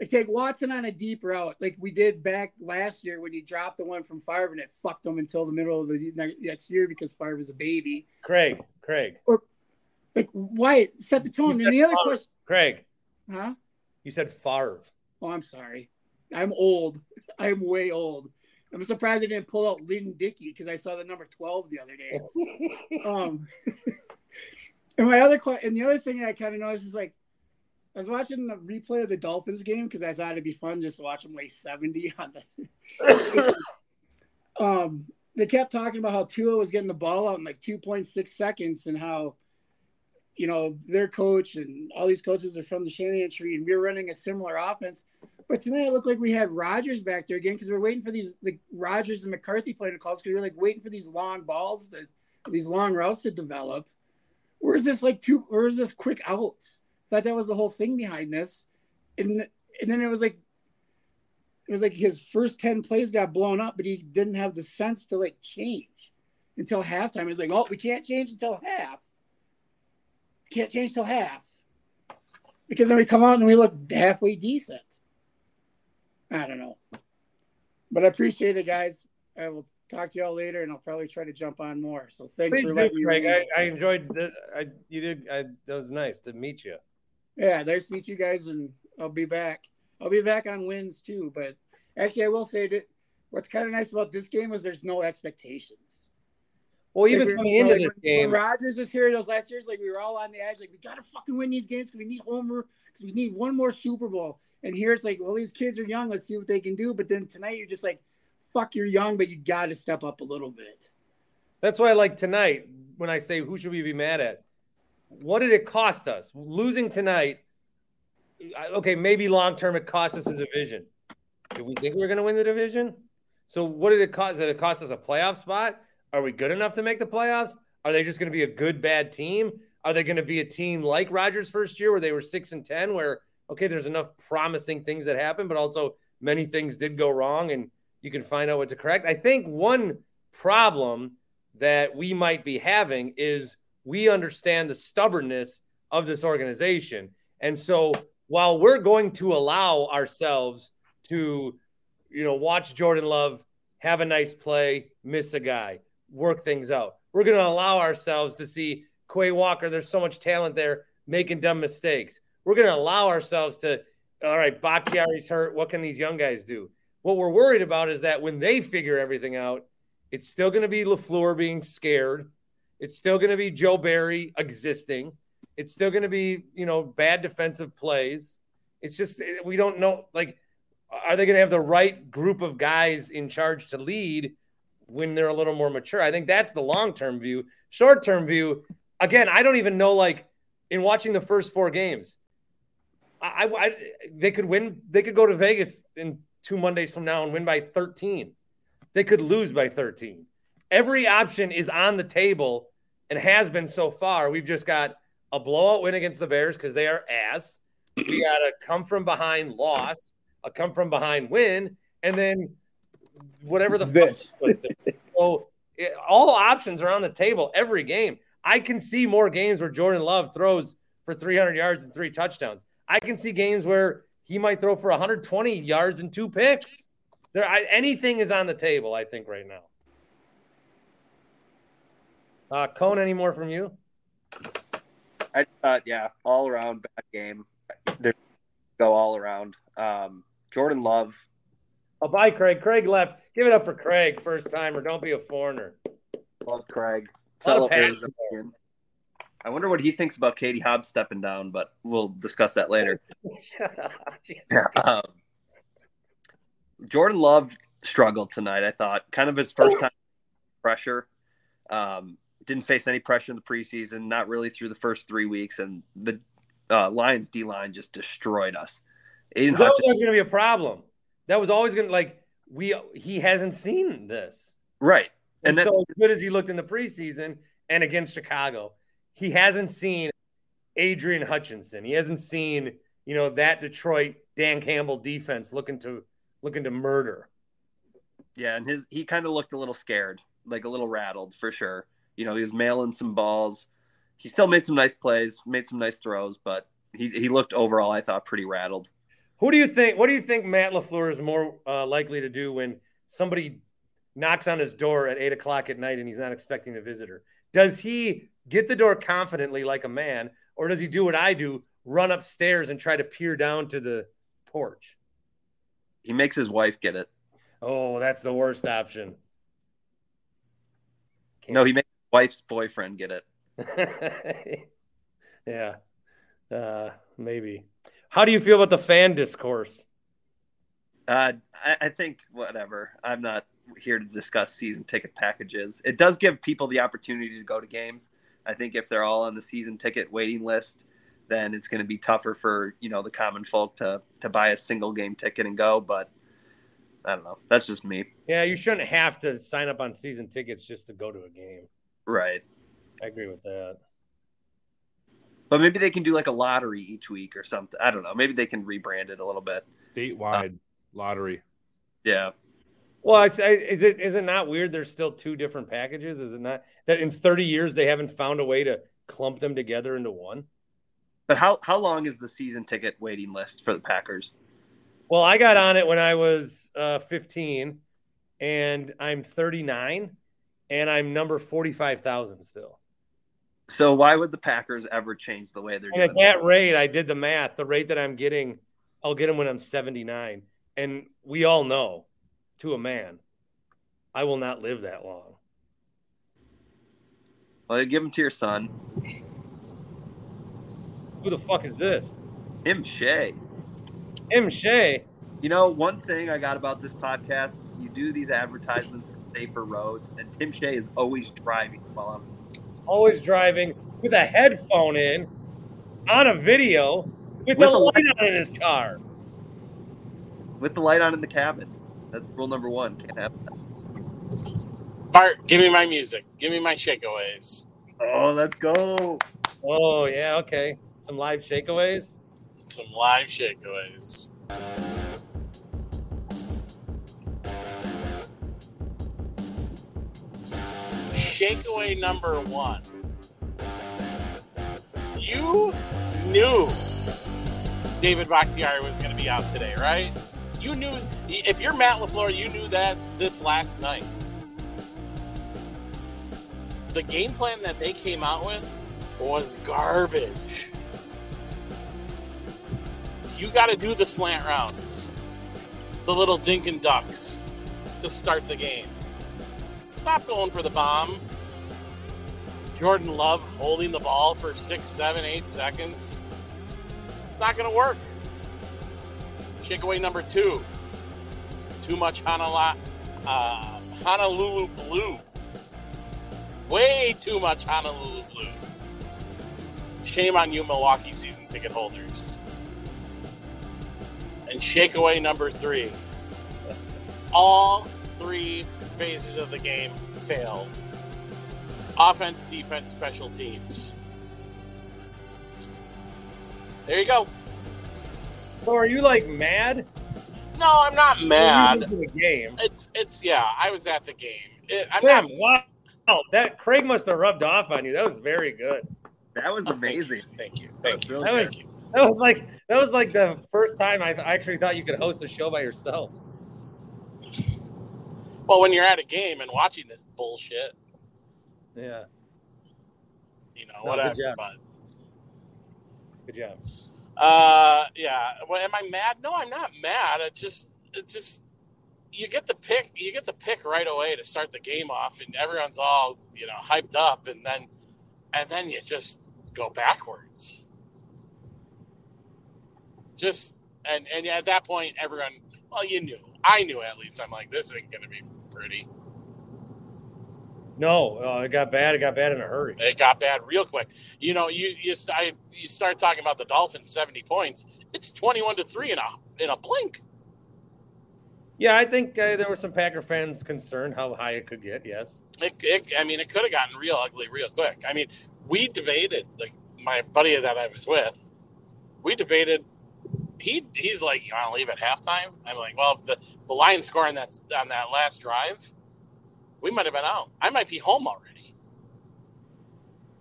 Like take Watson on a deep route, like we did back last year when he dropped the one from Favre and it fucked him until the middle of the next year because Favre was a baby. Craig, Craig, or Like why set the tone? You And the other Favre. question, Craig. huh? You said Favre. Oh, I'm sorry. I'm old. I'm way old. I'm surprised I didn't pull out Lynn Dickey because I saw the number 12 the other day. um, and my other question, and the other thing I kind of noticed is like, I was watching the replay of the Dolphins game because I thought it'd be fun just to watch them weigh 70 on the. um, they kept talking about how Tua was getting the ball out in like 2.6 seconds and how, you know, their coach and all these coaches are from the Shanahan tree and we we're running a similar offense. But tonight it looked like we had Rodgers back there again because we are waiting for these like Rodgers and McCarthy playing the calls because we are like waiting for these long balls to these long routes to develop. Where's this like two Where's this quick outs? Thought that was the whole thing behind this. And and then it was like it was like his first 10 plays got blown up, but he didn't have the sense to like change until halftime. He was like, Oh, we can't change until half. Can't change till half. Because then we come out and we look halfway decent. I don't know. But I appreciate it, guys. I will talk to y'all later, and I'll probably try to jump on more. So thanks Please for do, letting me. Craig. I, I enjoyed. The, I you did. I, that was nice to meet you. Yeah, nice to meet you guys, and I'll be back. I'll be back on wins too. But actually, I will say that what's kind of nice about this game is there's no expectations. Well, even Like, coming into like, this when- when game, Rodgers was here those last years, like we were all on the edge, like we gotta fucking win these games because we need Homer, because we need one more Super Bowl. And here it's like, well, these kids are young, let's see what they can do. But then tonight you're just like, fuck, you're young, but you got to step up a little bit. That's why, like tonight, when I say who should we be mad at, what did it cost us losing tonight? Okay, maybe long term it cost us a division. Did we think we were going to win the division? So what did it cost? Did it cost us a playoff spot? Are we good enough to make the playoffs? Are they just going to be a good bad team? Are they going to be a team like Rodgers' first year where they were six and ten, where okay, there's enough promising things that happened, but also many things did go wrong, and you can find out what to correct. I think one problem that we might be having is we understand the stubbornness of this organization. And so while we're going to allow ourselves to, you know, watch Jordan Love have a nice play, miss a guy, work things out, we're going to allow ourselves to see Quay Walker. There's so much talent there making dumb mistakes. We're going to allow ourselves to, all right, Bakhtiari's hurt. What can these young guys do? What we're worried about is that when they figure everything out, it's still going to be LaFleur being scared. It's still going to be Joe Barry existing. It's still going to be, you know, bad defensive plays. It's just, eh, we don't know. Like, are they going to have the right group of guys in charge to lead when they're a little more mature? I think that's the long term view. Short term view, again, I don't even know, like, in watching the first four games, I, I they could win, they could go to Vegas in two Mondays from now and win by 13 they could lose by 13. Every option is on the table and has been so far. We've just got a blowout win against the Bears because they are ass. We got a come from behind loss, a come from behind win, and then whatever the This. so it, all options are on the table every game. I can see more games where Jordan Love throws for 300 yards and three touchdowns. I can see games where he might throw for 120 yards and two picks. There, I, anything is on the table. I think right now. Uh, Cone, any more from you? I thought, yeah, all around bad game. There go all around. Um, Jordan Love. Oh, bye, Craig. Craig left. Give it up for Craig, first timer. Don't be a foreigner. Love Craig. Fellow Arizonian. I wonder what he thinks about Katie Hobbs stepping down, but we'll discuss that later. Yeah, um, Jordan Love struggled tonight. I thought kind of his first time pressure. Um, didn't face any pressure in the preseason, not really through the first three weeks, and the uh, Lions D line just destroyed us. Aiden That was going to be a problem. That was always going to like we he hasn't seen this. Right. And, And so as good as he looked in the preseason and against Chicago, he hasn't seen Aidan Hutchinson. He hasn't seen, you know, that Detroit Dan Campbell defense looking to looking to murder. Yeah, and his he kind of looked a little scared, like a little rattled for sure. You know, he was mailing some balls. He still made some nice plays, made some nice throws, but he he looked overall, I thought, pretty rattled. Who do you think? What do you think Matt LaFleur is more uh, likely to do when somebody knocks on his door at eight o'clock at night and he's not expecting a visitor? Does he get the door confidently like a man, or does he do what I do, run upstairs and try to peer down to the porch? He makes his wife get it. Oh, that's the worst option. No, he makes wife's boyfriend get it. yeah, uh, maybe. How do you feel about the fan discourse? Uh, I, I think whatever. I'm not here to discuss season ticket packages. It does give people the opportunity to go to games. I think if they're all on the season ticket waiting list, then it's going to be tougher for you know the common folk to to buy a single game ticket and go. But I don't know. That's just me. Yeah, you shouldn't have to sign up on season tickets just to go to a game. Right. I agree with that. But maybe they can do like a lottery each week or something. I don't know. Maybe they can rebrand it a little bit. Statewide lottery. Yeah. Well, it's, is it is it not weird? There's still two different packages. Is it not that in 30 years they haven't found a way to clump them together into one? But how how long is the season ticket waiting list for the Packers? Well, I got on it when I was uh, 15, and I'm 39, and I'm number 45,000 still. So why would the Packers ever change the way they're And at doing? that rate, I did the math. The rate that I'm getting, I'll get them when I'm 79. And we all know, to a man, I will not live that long. Well, you give them to your son, Who the fuck is this? Tim Shea. Tim Shea. You know, one thing I got about this podcast, you do these advertisements for safer roads, and Tim Shea is always driving while I'm always driving with a headphone in on a video with, With the a light light- on in his car. with the light on in the cabin. That's rule number one. Can't have that. Bart, give me my music. Give me my shakeaways. Oh, let's go. Oh, yeah, okay. Some live shakeaways. Some live shakeaways. Shakeaway number one. You knew David Bakhtiari was going to be out today, right? You knew, if you're Matt LaFleur, you knew that this last night. The game plan that they came out with was garbage. You got to do the slant routes, the little dink and ducks to start the game. Stop going for the bomb. Jordan Love holding the ball for six, seven, eight seconds. It's not going to work. Shakeaway number two. Too much Honolulu, uh, Honolulu blue. Way too much Honolulu blue. Shame on you, Milwaukee season ticket holders. And shakeaway number three. All three phases of the game failed. Offense, defense, special teams. There you go. So are you like mad? No, I'm not mad. you went to the game. It's it's yeah. I was at the game. It, I'm Sam, not. wow. That Craig must have rubbed off on you. That was very good. That was Oh, thank you, amazing. Thank you. Thank you. That was that was like that was like the first time I th- I actually thought you could host a show by yourself. Well, when you're at a game and watching this bullshit, Yeah, you know, No, good whatever. job. But good job. uh, yeah. Well, am I mad? No, I'm not mad. It's just, it's just, you get the pick, you get the pick right away to start the game off, and everyone's all you know hyped up, and then, and then you just go backwards. Just and and at that point, everyone, well, you knew. I knew at least. I'm like, this isn't gonna be pretty. No, uh, it got bad. It got bad in a hurry. It got bad real quick. You know, you you start you start talking about the Dolphins seventy points. It's twenty one to three in a in a blink. Yeah, I think uh, there were some Packer fans concerned how high it could get. Yes. It, it, I mean, it could have gotten real ugly real quick. I mean, we debated, like my buddy that I was with, we debated. He he's like, you want to leave at halftime? I'm like, well, if the the Lions score on that on that last drive, we might have been out. I might be home already.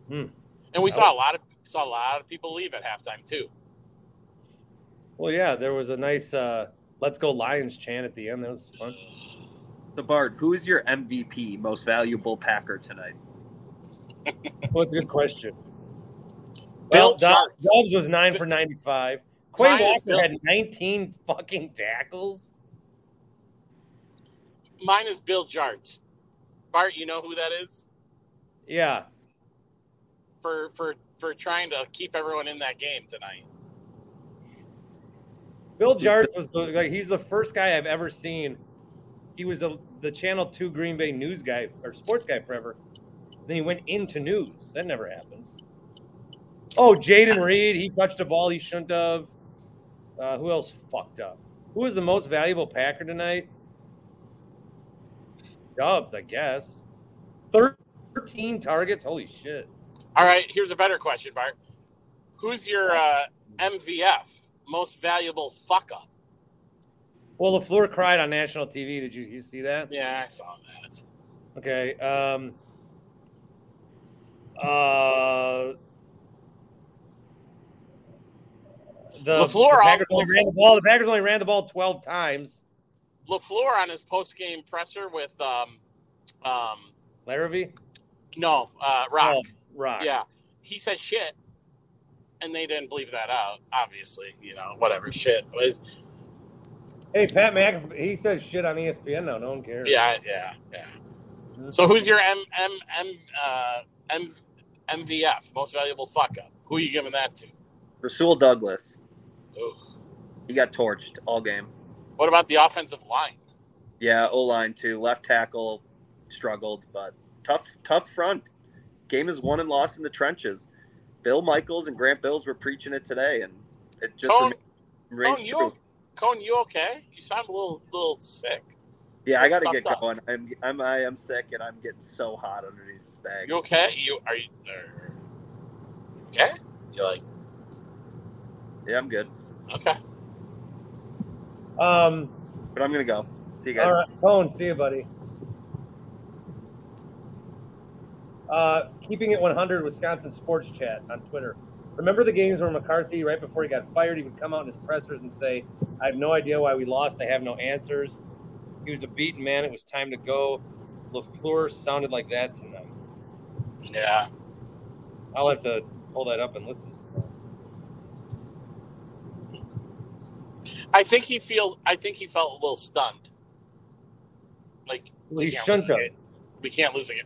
Hmm. And we saw a lot of saw a lot of people leave at halftime too. Well, yeah, there was a nice uh, "Let's Go Lions" chant at the end. That was fun. So Bart, who is your MVP, most valuable Packer tonight? Well, it's a good question. Bill Well, Doubs was nine for ninety-five. Quay Walker Bill- had nineteen fucking tackles. Mine is Bill Jartz. Bart, you know who that is? Yeah, For for for trying to keep everyone in that game tonight. Bill Jartz was the, like he's the first guy I've ever seen. He was a, the Channel Two Green Bay news guy or sports guy forever. Then he went into news. That never happens. Oh, Jayden Reed, he touched a ball he shouldn't have. Uh, who else fucked up? Who was the most valuable Packer tonight? Doubs, I guess. Thirteen targets. Holy shit. All right, here's a better question, Bart. Who's your uh, MVF, most valuable fuck up? Well, LaFleur cried on national TV. Did you, you see that? Yeah, I saw that. Okay. Um, uh, the, LaFleur the Packers, only ran the ball. The Packers only ran the ball twelve times. LaFleur on his post game presser with um, um, Larrabee, no, uh, Rock. Oh, Rock. Yeah, he said shit, and they didn't believe that out. Obviously, you know, whatever shit was. Hey, Pat McAfee, he says shit on ESPN now. No one cares. Yeah, yeah, yeah. So who's your M M M uh, M MVF, most valuable fuck up? Who are you giving that to? Rasul Douglas. Ugh. He got torched all game. What about the offensive line? Yeah, O line too. Left tackle struggled, but tough, tough front. Game is won and lost in the trenches. Bill Michaels and Grant Bills were preaching it today, and it just Cone, remains Cone, you. Cone, you okay? You sound a little little sick. Yeah, I got to get up. going. I'm, I'm, I am sick, and I'm getting so hot underneath this bag. You okay? You are you er, are- okay? You like Yeah, I'm good, okay? Um. but I'm gonna go. See you guys. All right, Cone. See you, buddy. Uh, keeping it 100 Wisconsin Sports Chat on Twitter. Remember the games where McCarthy, right before he got fired, he would come out in his pressers and say, "I have no idea why we lost. I have no answers." He was a beaten man. It was time to go. LaFleur sounded like that tonight. Yeah. I'll have to pull that up and listen. I think he feels. I think he felt a little stunned. Like Well, he we can't shouldn't lose have. again. We can't lose again.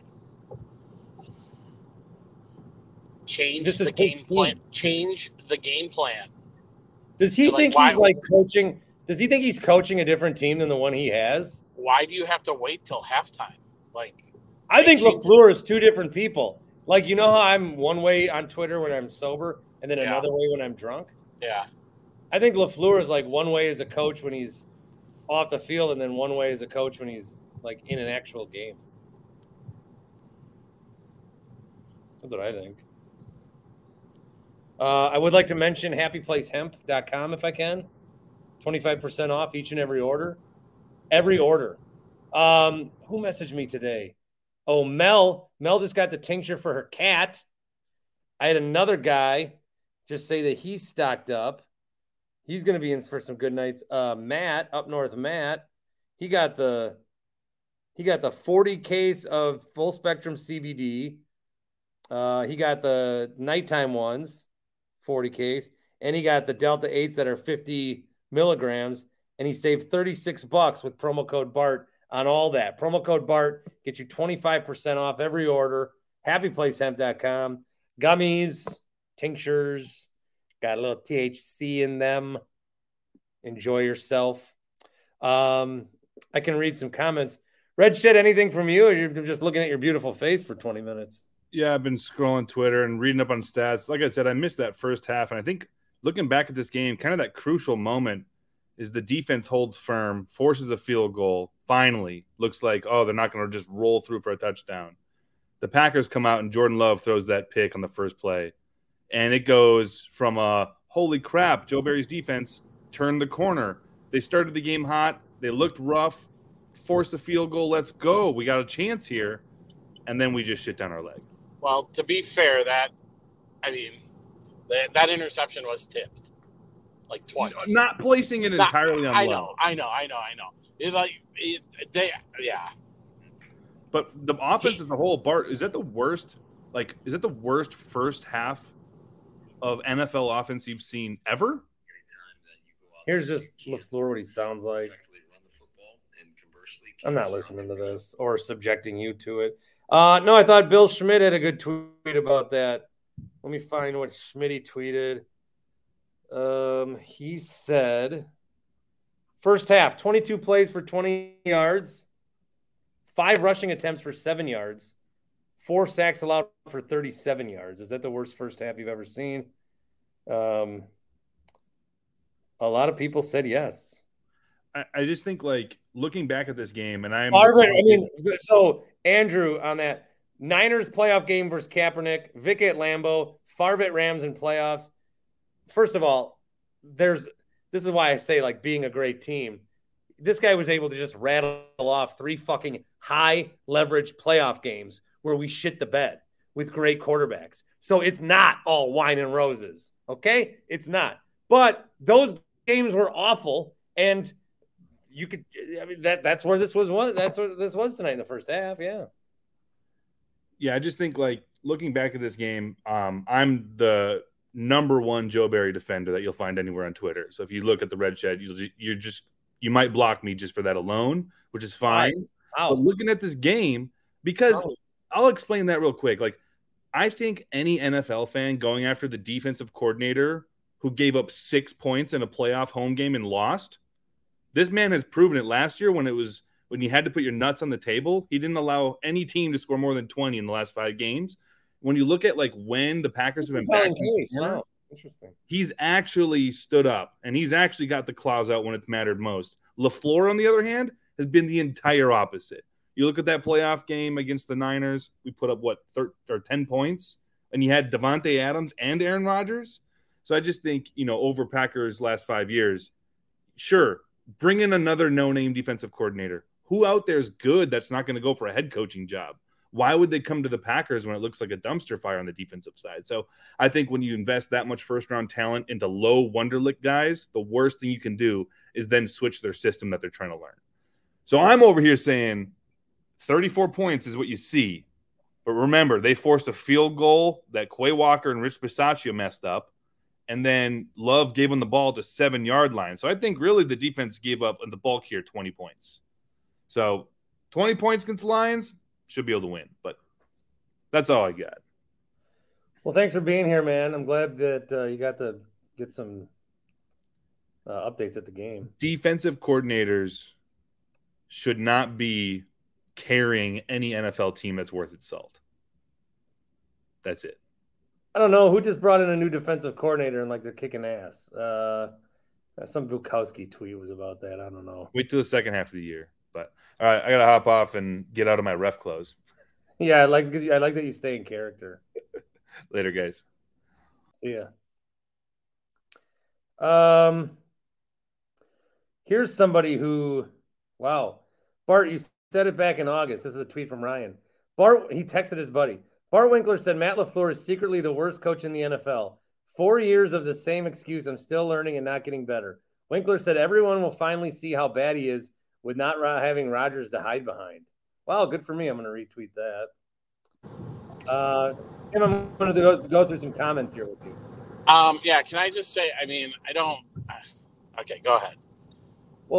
Change This the game plan. team. Change the game plan. Does he think he's like coaching? Does he think he's coaching a different team than the one he has? Why do you have to wait till halftime? Like I think. LaFleur is two different people. Like you know how I'm one way on Twitter when I'm sober, and then Yeah. another way when I'm drunk. yeah, I think LaFleur is like one way as a coach when he's off the field, and then one way as a coach when he's like in an actual game. That's what I think. Uh, I would like to mention happyplacehemp.com if I can. 25% off each and every order. Every order. Um, who messaged me today? Oh, Mel. Mel just got the tincture for her cat. I had another guy just say that he's stocked up. He's going to be in for some good nights. Uh, Matt up north, Matt, he got the he got the 40 case of full spectrum CBD. Uh, he got the nighttime ones, 40 case, and he got the Delta 8s that are 50 milligrams, and he saved 36 bucks with promo code BART on all that. Promo code BART gets you 25% off every order. Happyplacehemp.com. Gummies, tinctures, got a little THC in them. Enjoy yourself. Um, I can read some comments. Red Shed, anything from you, you're just looking at your beautiful face for 20 minutes? Yeah, I've been scrolling Twitter and reading up on stats. Like I said, I missed that first half, and I think looking back at this game, kind of that crucial moment is the defense holds firm, forces a field goal. Finally, looks like oh they're not going to just roll through for a touchdown. The Packers come out and Jordan Love throws that pick on the first play, and it goes from a holy crap, Joe Barry's defense turned the corner. They started the game hot. They looked rough, forced a field goal. Let's go. We got a chance here, and then we just shit down our leg. Well, to be fair, that I mean, that, that interception was tipped like twice. Not placing it Not- entirely on I know, I know, I know, I know. It like it, they, yeah. But the offense as a whole, Bart, is that the worst? Like, is that the worst first half of NFL offense you've seen ever? Here's just LaFleur what he sounds like. I'm not listening to this or subjecting you to it. Uh, no, I thought Bill Schmidt had a good tweet about that. Let me find what Schmidt tweeted. Um, he said, first half, 22 plays for 20 yards, five rushing attempts for seven yards, four sacks allowed for 37 yards. Is that the worst first half you've ever seen? Um, a lot of people said yes. I, I just think, like, looking back at this game, and I'm. Margaret, I mean, so Andrew on that Niners playoff game versus Kaepernick, Vick at Lambeau, Favre at Rams in playoffs. First of all, there's this is why I say like being a great team. This guy was able to just rattle off three fucking high leverage playoff games where we shit the bed with great quarterbacks. So it's not all wine and roses. Okay? It's not. But those games were awful and you could I mean that that's where this was was that's where this was tonight in the first half, yeah. yeah, I just think like looking back at this game, um, I'm the number one Joe Barry defender that you'll find anywhere on Twitter. So if you look at the red shed, you'll, you're just you might block me just for that alone, which is fine. Wow. But looking at this game, because I'll explain that real quick. Like, I think any NFL fan going after the defensive coordinator who gave up six points in a playoff home game and lost, this man has proven it last year when it was when you had to put your nuts on the table. He didn't allow any team to score more than 20 in the last five games. When you look at like when the Packers have been back, case. Wow. Interesting. he's actually stood up and he's actually got the claws out when it's mattered most. LaFleur, on the other hand, has been the entire opposite. You look at that playoff game against the Niners, we put up what, thir- or 10 points, and you had Davante Adams and Aaron Rodgers. So I just think, you know, over Packers' last five years, sure, bring in another no name defensive coordinator. Who out there is good that's not going to go for a head coaching job? Why would they come to the Packers when it looks like a dumpster fire on the defensive side? So I think when you invest that much first round talent into low Wonderlic guys, the worst thing you can do is then switch their system that they're trying to learn. So I'm over here saying 34 points is what you see. But remember, they forced a field goal that Quay Walker and Rich Bisaccia messed up. And then Love gave them the ball to seven yard line. So I think really the defense gave up in the bulk here 20 points. So 20 points against the Lions should be able to win. But that's all I got. Well, thanks for being here, man. I'm glad that uh, you got to get some uh, updates at the game. Defensive coordinators should not be carrying any NFL team that's worth its salt. That's it. I don't know who just brought in a new defensive coordinator and like they're kicking ass. Uh, some Bukowski tweet was about that. I don't know. Wait till the second half of the year. But all right, I gotta hop off and get out of my ref clothes. Yeah, I like I like that you stay in character. Later, guys. See ya. Um, here's somebody who, wow, Bart, you said it back in August. This is a tweet from Ryan. Bart, he texted his buddy. Bart Winkler said Matt LaFleur is secretly the worst coach in the NFL. Four years of the same excuse. I'm still learning and not getting better. Winkler said everyone will finally see how bad he is with not having Rodgers to hide behind. Wow, good for me. I'm going to retweet that. Uh, I'm going to go, go through some comments here with you. Um, yeah, can I just say? I mean, I don't. Okay, go ahead.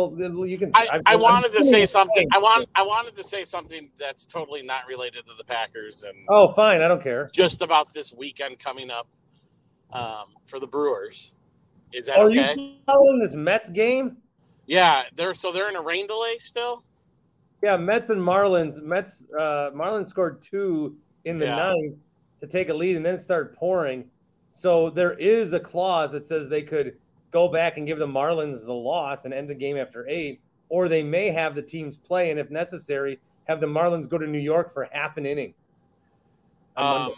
Well, you can. I, I'm- I I'm wanted to say something. in. I want I wanted to say something that's totally not related to the Packers and Oh, fine. I don't care. just about this weekend coming up um, for the Brewers. Is that Are okay? you following this Mets game? Yeah, they're so they're in a rain delay still. Yeah, Mets and Marlins. Mets. Uh, Marlins scored two in the Yeah. ninth to take a lead, and then it started pouring. So there is a clause that says they could go back and give the Marlins the loss and end the game after eight, or they may have the teams play and, if necessary, have the Marlins go to New York for half an inning. Um,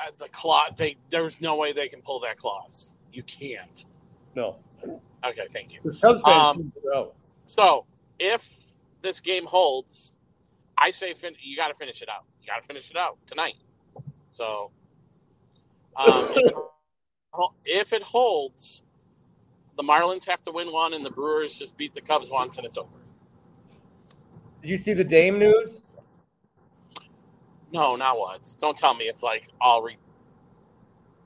uh, the clause. They there's no way they can pull that clause. You can't. No, Okay, thank you. the Cubs fans Um, seem to know. So if this game holds, I say fin- you got to finish it out. You got to finish it out tonight. So um, if, it, holds, the Marlins have to win one, and the Brewers just beat the Cubs once, and it's over. Did you see the Dame news? No, not once. Don't tell me it's like all re-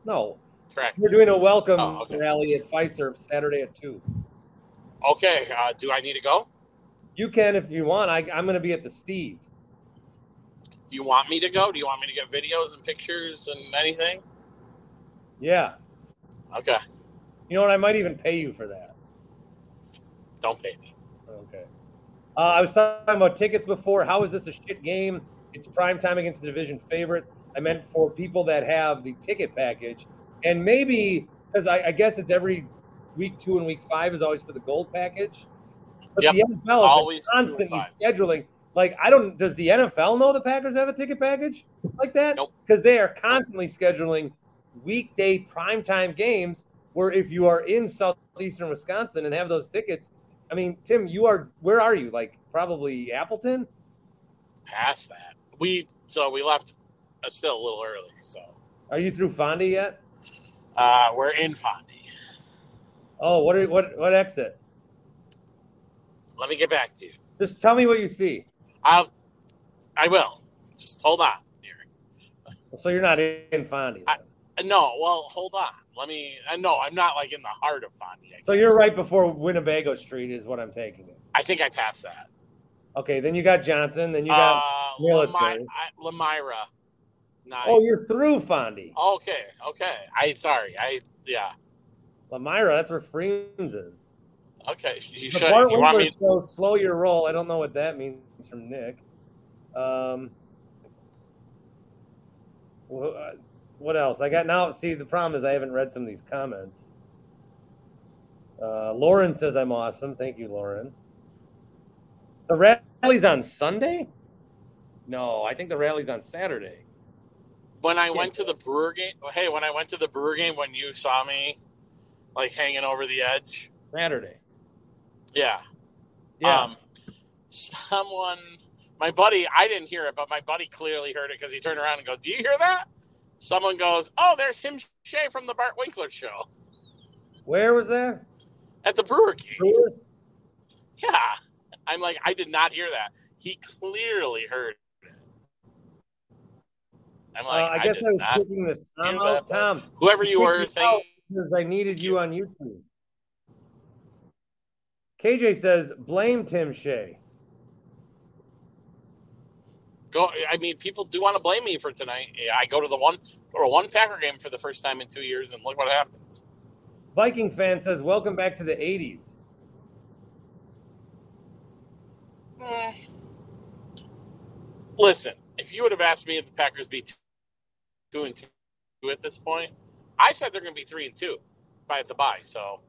No, correct. we're doing a welcome Oh, okay. rally at Fiserv Saturday at two. Okay, uh, do I need to go? You can if you want. I, I'm going to be at the Steve. Do you want me to go? Do you want me to get videos and pictures and anything? Yeah. Okay, You know what? I might even pay you for that. don't pay me. Okay. Uh, I was talking about tickets before. How is this a shit game? It's prime time against the division favorite. I meant for people that have the ticket package, and maybe because I, I guess it's every week two and week five is always for the gold package. But Yep. the NFL Always is constantly scheduling. Like I don't. Does the NFL know the Packers have a ticket package like that? Nope. Because they are constantly scheduling weekday primetime games. Where if you are in southeastern Wisconsin and have those tickets, I mean, Tim, you are. Where are you? Like probably Appleton. Past that, we so we left uh, still a little early. So Are you through Fondy yet? uh, we're in Fondy. Oh, what are what what exit? Let me get back to you. Just tell me what you see. I'll, I will. Just hold on. So you're not in Fondy. I- No, well, hold on. Let me. Uh, no, I'm not like in the heart of Fondy. So you're right before Winnebago Street is what I'm taking it. I think I passed that. Okay, then you got Johnson. Then you got. uh. Lemi- I, Lomira. Nine. oh, you're through Fondy. Okay, okay. I sorry. I yeah. Lomira, that's where Freems is. Okay, you The should. Bart you want me, show, slow your roll. I don't know what that means from Nick. Um, uh, what else? I got now. See, the problem is I haven't read some of these comments. Uh, Lauren says I'm awesome. Thank you, Lauren. The rally's on Sunday? No, I think the rally's on Saturday. when I went to the Brewer game, hey, when I went to the Brewer game, when you saw me like hanging over the edge, Saturday. yeah, Yeah. Um, someone, my buddy, I didn't hear it, but my buddy clearly heard it because he turned around and goes, "Do you hear that?" Someone goes, "Oh, there's him Shay from the Bart Winkler show Where was that? at the Brewer game." Brewers? Yeah, I'm like, I did not hear that. He clearly heard it. I'm Uh, like, I I, guess I was not. kicking this Tom out. Tom, Whoever you were, kicked me out thank because I needed you on YouTube. KJ says, blame Tim Shea. Go. I mean, people do want to blame me for tonight. I go to the one go to one Packer game for the first time in two years, and look what happens. Viking fan says, welcome back to the 80s. Mm. Listen, if you would have asked me if the Packers be two and two at this point, I said they're going to be three and two by the bye. So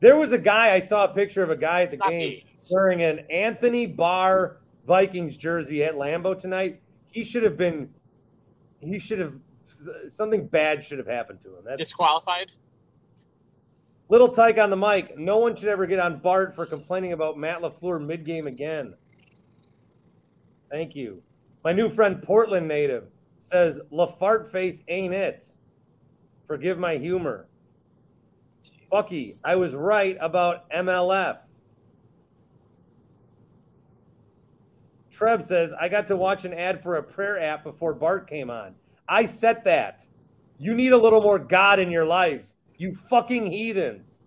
There was a guy, I saw a picture of a guy at the It's game wearing an Anthony Barr Vikings jersey at Lambeau tonight. He should have been, he should have, something bad should have happened to him. That's disqualified. Little Tyke on the mic. No one should ever get on Bart for complaining about Matt LaFleur mid game again. Thank you. My new friend, Portland native, says LaFart face ain't it. Forgive my humor. Bucky, I was right about MLF. Treb says, I got to watch an ad for a prayer app before Bart came on. I set that. You need a little more God in your lives. You fucking heathens.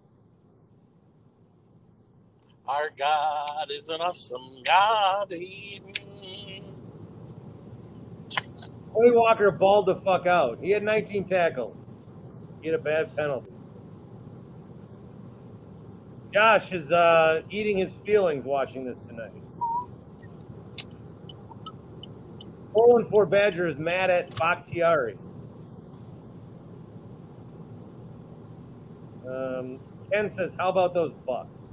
Our God is an awesome God. Quay Walker balled the fuck out. He had 19 tackles. He had a bad penalty. Josh is uh, eating his feelings watching this tonight. 414 Badger is mad at Bakhtiari. Um, Ken says, "How about those Bucks?"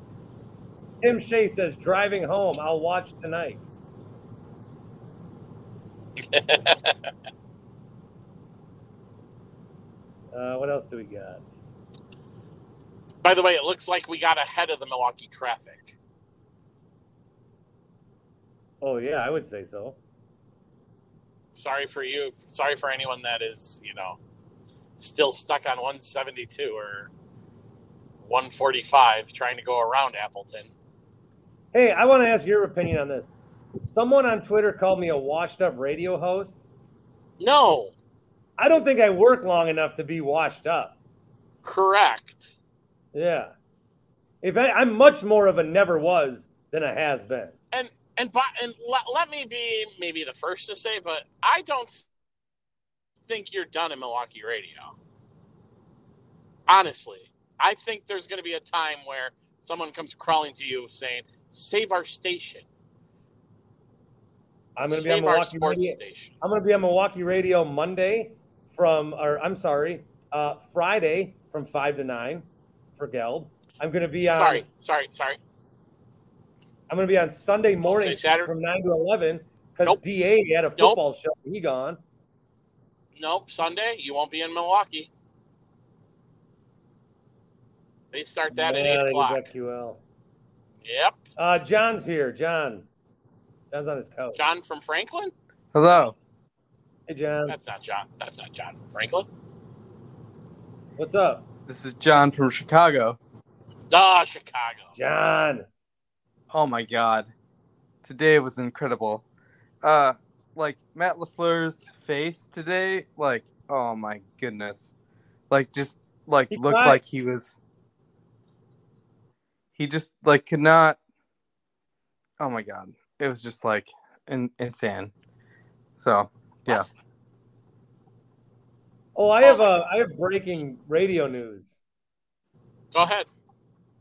Tim Shea says, "Driving home, I'll watch tonight." Uh, what else do we got? By the way, it looks like we got ahead of the Milwaukee traffic. Oh yeah, I would say so. Sorry for you. Sorry for anyone that is, you know, still stuck on 172 or 145 trying to go around Appleton. Hey, I want to ask your opinion on this. Someone on Twitter called me a washed-up radio host. No, I don't think I work long enough to be washed up. correct. Yeah. If I, I'm much more of a never was than a has been. And and by, and let, let me be maybe the first to say, but I don't think you're done in Milwaukee radio. Honestly, I think there's going to be a time where someone comes crawling to you saying, "Save our station." I'm going to be on Milwaukee radio. station. I'm going to be on Milwaukee radio Monday from, or I'm sorry, uh, Friday from five to nine for Geld. I'm going to be on. Sorry, sorry, sorry. I'm going to be on Sunday morning from nine to eleven because Nope. Da had a football show. He gone. Nope, Sunday you won't be in Milwaukee. They start that at eight o'clock. BetQL. Yep, Uh, John's here. John. John's on his couch. John from Franklin. Hello. Hey, John. That's not John. That's not John from Franklin. What's up? This is John from Chicago. Ah, Chicago. John. Oh my god. Today was incredible. Uh like Matt LaFleur's face today, like oh my goodness. Like just like He looked cried. like he was he just like could not Oh my god. It was just like in, insane. So, yeah. Oh, I have a I have breaking radio news. Go ahead.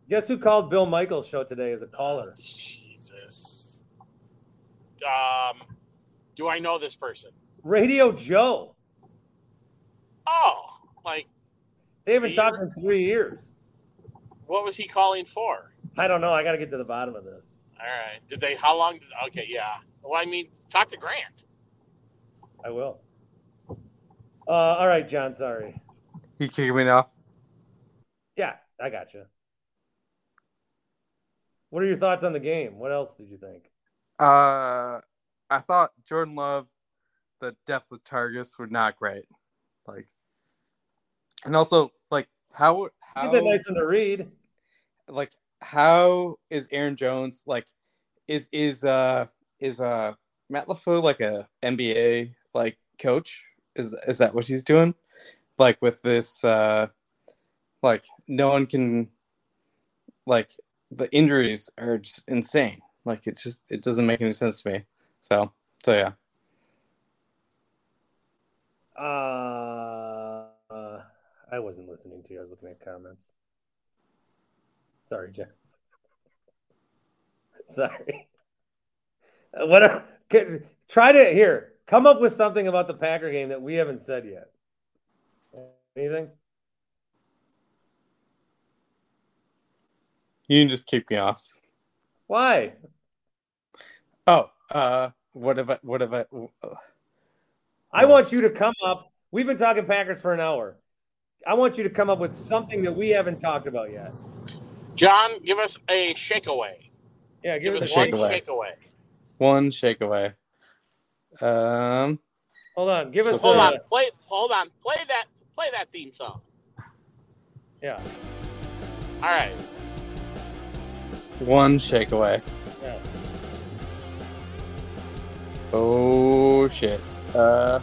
Guess who called Bill Michaels' show today as a caller? Jesus. Um, do I know this person? Radio Joe. Oh, like They haven't He- talked in three years. what was he calling for? I don't know. I got to get to the bottom of this. All right. Did they? How long? Did, okay, yeah. Well, I mean, talk to Grant. I will. Uh, all right, John. Sorry. You kicking me off? Yeah, I got you. What are your thoughts on the game? What else did you think? Uh, I thought Jordan Love, the depth of targets were not great. Like, and also like how how nice one to read. like how is Aaron Jones like is is uh is uh Matt LaFleur like a NBA like coach? Is is that what he's doing? Like with this uh like no one can like the injuries are just insane. Like it just it doesn't make any sense to me. So so yeah. Uh, uh, I wasn't listening to you. I was looking at comments. Sorry, Jeff. Sorry. Uh, What? Can, try to here. Come up with something about the Packer game that we haven't said yet. Anything? You can just kick me off. Why? Oh, uh what have I what have I uh, I want you to come up. We've been talking Packers for an hour. I want you to come up with something that we haven't talked about yet. John, give us a shakeaway. Yeah, give, Give us us a one shakeaway. shakeaway. one shake away. Um Hold on. Give us Hold a, on. Play. Hold on. Play that. Play that theme song. Yeah. All right. One shake away. Yeah. Oh shit. Uh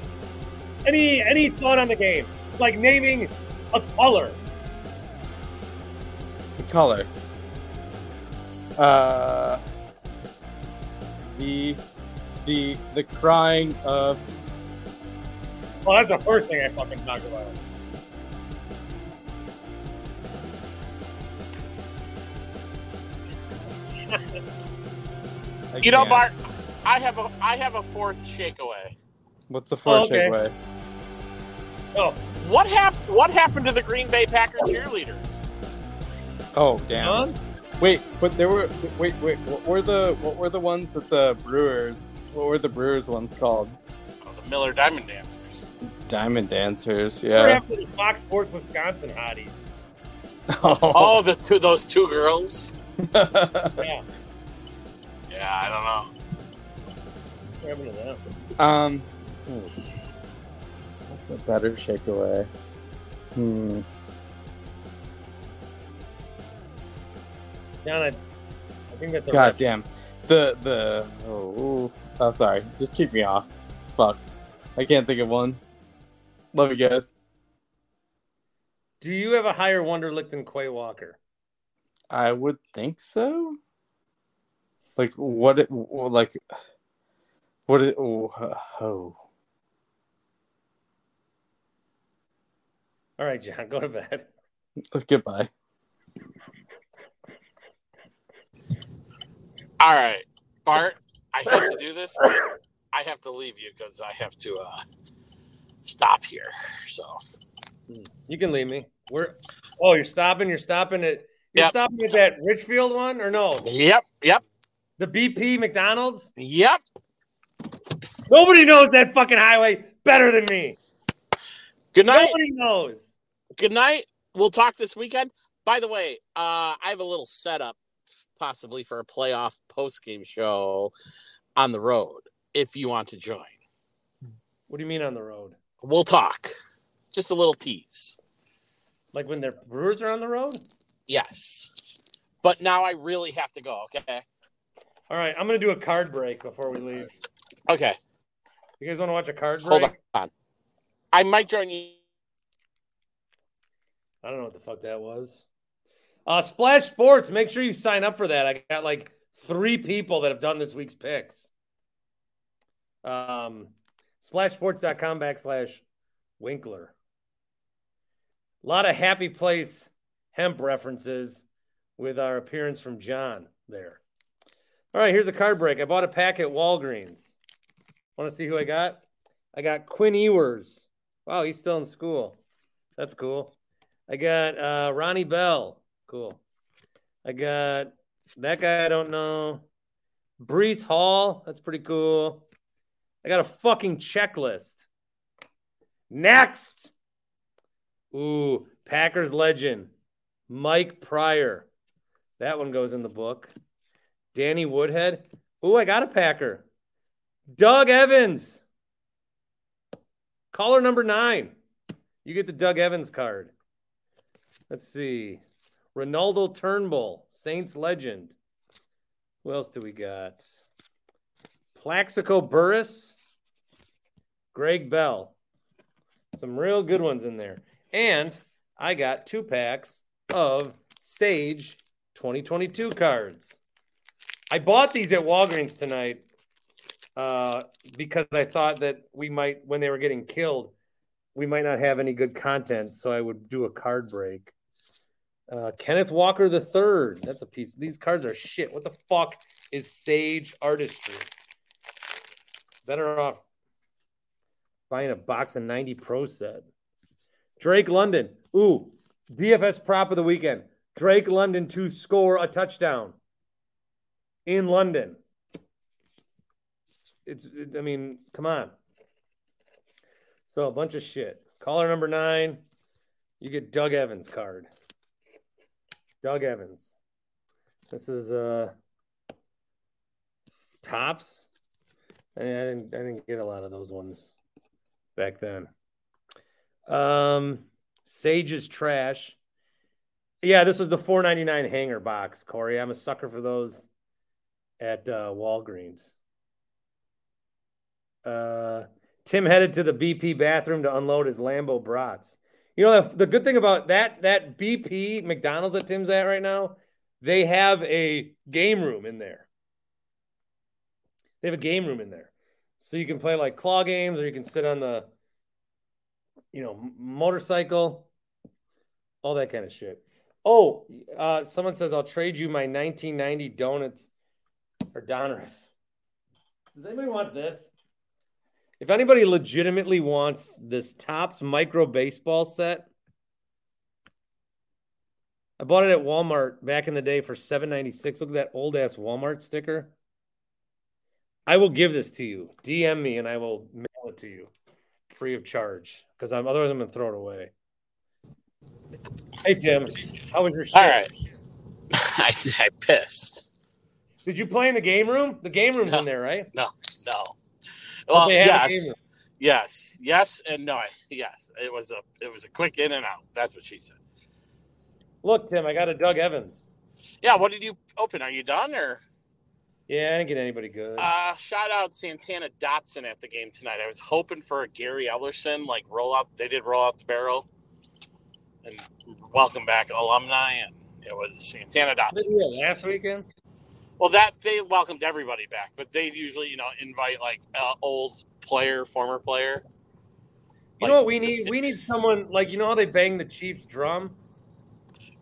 Any any thought on the game? It's like naming a color. the color. Uh the the the crying of Well, that's the first thing I fucking talked about. I You know, can't. Bart, I have a I have a fourth shakeaway. What's the fourth Oh, okay. shake away? Oh, What happened? What happened to the Green Bay Packer cheerleaders? Oh damn! Wait, but there were wait wait what were the what were the ones that the Brewers? What were the Brewers ones called? Oh, the Miller Diamond Dancers. Diamond Dancers. We're Yeah. after the Fox Sports Wisconsin hotties. Oh. oh, the two those two girls. Yeah. Yeah, I don't know. What happened to them? um. hmm. What's a better shakeaway? Hmm. John, I, I think that's a God damn. The the oh, oh sorry. Just keep me off. Fuck. I can't think of one. Love you guys. Do you have a higher Wonderlic than Quay Walker? I would think so. Like what? It, like what? It, oh, oh. All right, John, go to bed. Goodbye. All right, Bart. I hate to do this, but I have to leave you because I have to uh, stop here. So You can leave me. We're oh, you're stopping. You're stopping at. You're Yep. stopping at that Richfield one or no? Yep. Yep. The BP McDonald's. Yep. Nobody knows that fucking highway better than me. Good night. Nobody knows. Good night. We'll talk this weekend. By the way, uh, I have a little setup possibly for a playoff post game show on the road if you want to join. What do you mean on the road? We'll talk. Just a little tease. Like when their Brewers are on the road? Yes. But now I really have to go, okay? All right, I'm gonna do a card break before we leave. Okay. You guys want to watch a card break? Hold on. I might join you. I don't know what the fuck that was. Uh, Splash Sports. Make sure you sign up for that. I got like three people that have done this week's picks. Um, splashsports.com backslash Winkler. A lot of happy place hemp references with our appearance from John there. All right, here's a card break. I bought a pack at Walgreens. Want to see who I got? I got Quinn Ewers. Wow, he's still in school. That's cool. I got uh, Ronnie Bell. Cool. I got that guy I don't know. Breece Hall. That's pretty cool. I got a fucking checklist. Next. Ooh, Packers legend. Mike Prior. That one goes in the book. Danny Woodhead. Ooh, I got a Packer. Doug Evans. Caller number nine. You get the Doug Evans card. Let's see. Renaldo Turnbull, Saints legend. Who else do we got? Plaxico Burress, Greg Bell. Some real good ones in there. And I got two packs of Sage 2022 cards. I bought these at Walgreens tonight uh, because I thought that we might, when they were getting killed, we might not have any good content. So I would do a card break. Uh, Kenneth Walker the third. That's a piece. These cards are shit. What the fuck is Sage Artistry? Better off buying a box of 90 Pro set. Drake London. Ooh, DFS prop of the weekend. Drake London to score a touchdown in London. It's, it, I mean, come on. So a bunch of shit. Caller number nine, you get Doug Evans card. Doug Evans. This is uh Topps. I, I didn't I didn't get a lot of those ones back then. Um Sage's trash. Yeah, this was the 499 hanger box, Corey. I'm a sucker for those at uh, Walgreens. Uh, Tim headed to the BP bathroom to unload his Lambeau brats. You know the, the good thing about that that BP McDonald's that Tim's at right now, they have a game room in there. They have a game room in there, so you can play like claw games, or you can sit on the, you know, motorcycle, all that kind of shit. Oh, uh, someone says I'll trade you my 1990 donuts or Donruss. Does anybody want this? If anybody legitimately wants this Topps Micro Baseball set, I bought it at Walmart back in the day for seven ninety six. Look at that old ass Walmart sticker. I will give this to you. DM me and I will mail it to you free of charge because I'm otherwise I'm gonna throw it away. Hey Tim, how was your shit? All right. I, I pissed. Did you play in the game room? The game room's No. in there, right? No, no. Well, yes, yes, yes, and no. Yes, it was a it was a quick in and out. That's what she said. Look, Tim, I got a Doug Evans. Yeah. What did you open? Are you done or? Yeah, I didn't get anybody good. Uh, shout out Santana Dotson at the game tonight. I was hoping for a Gary Ellerson like roll out. They did roll out the barrel, and welcome back alumni, and it was Santana Dotson. last weekend? Well, that they welcomed everybody back, but they usually you know invite like uh, old player, former player. You know what we need? We need someone like you know how they bang the Chiefs drum.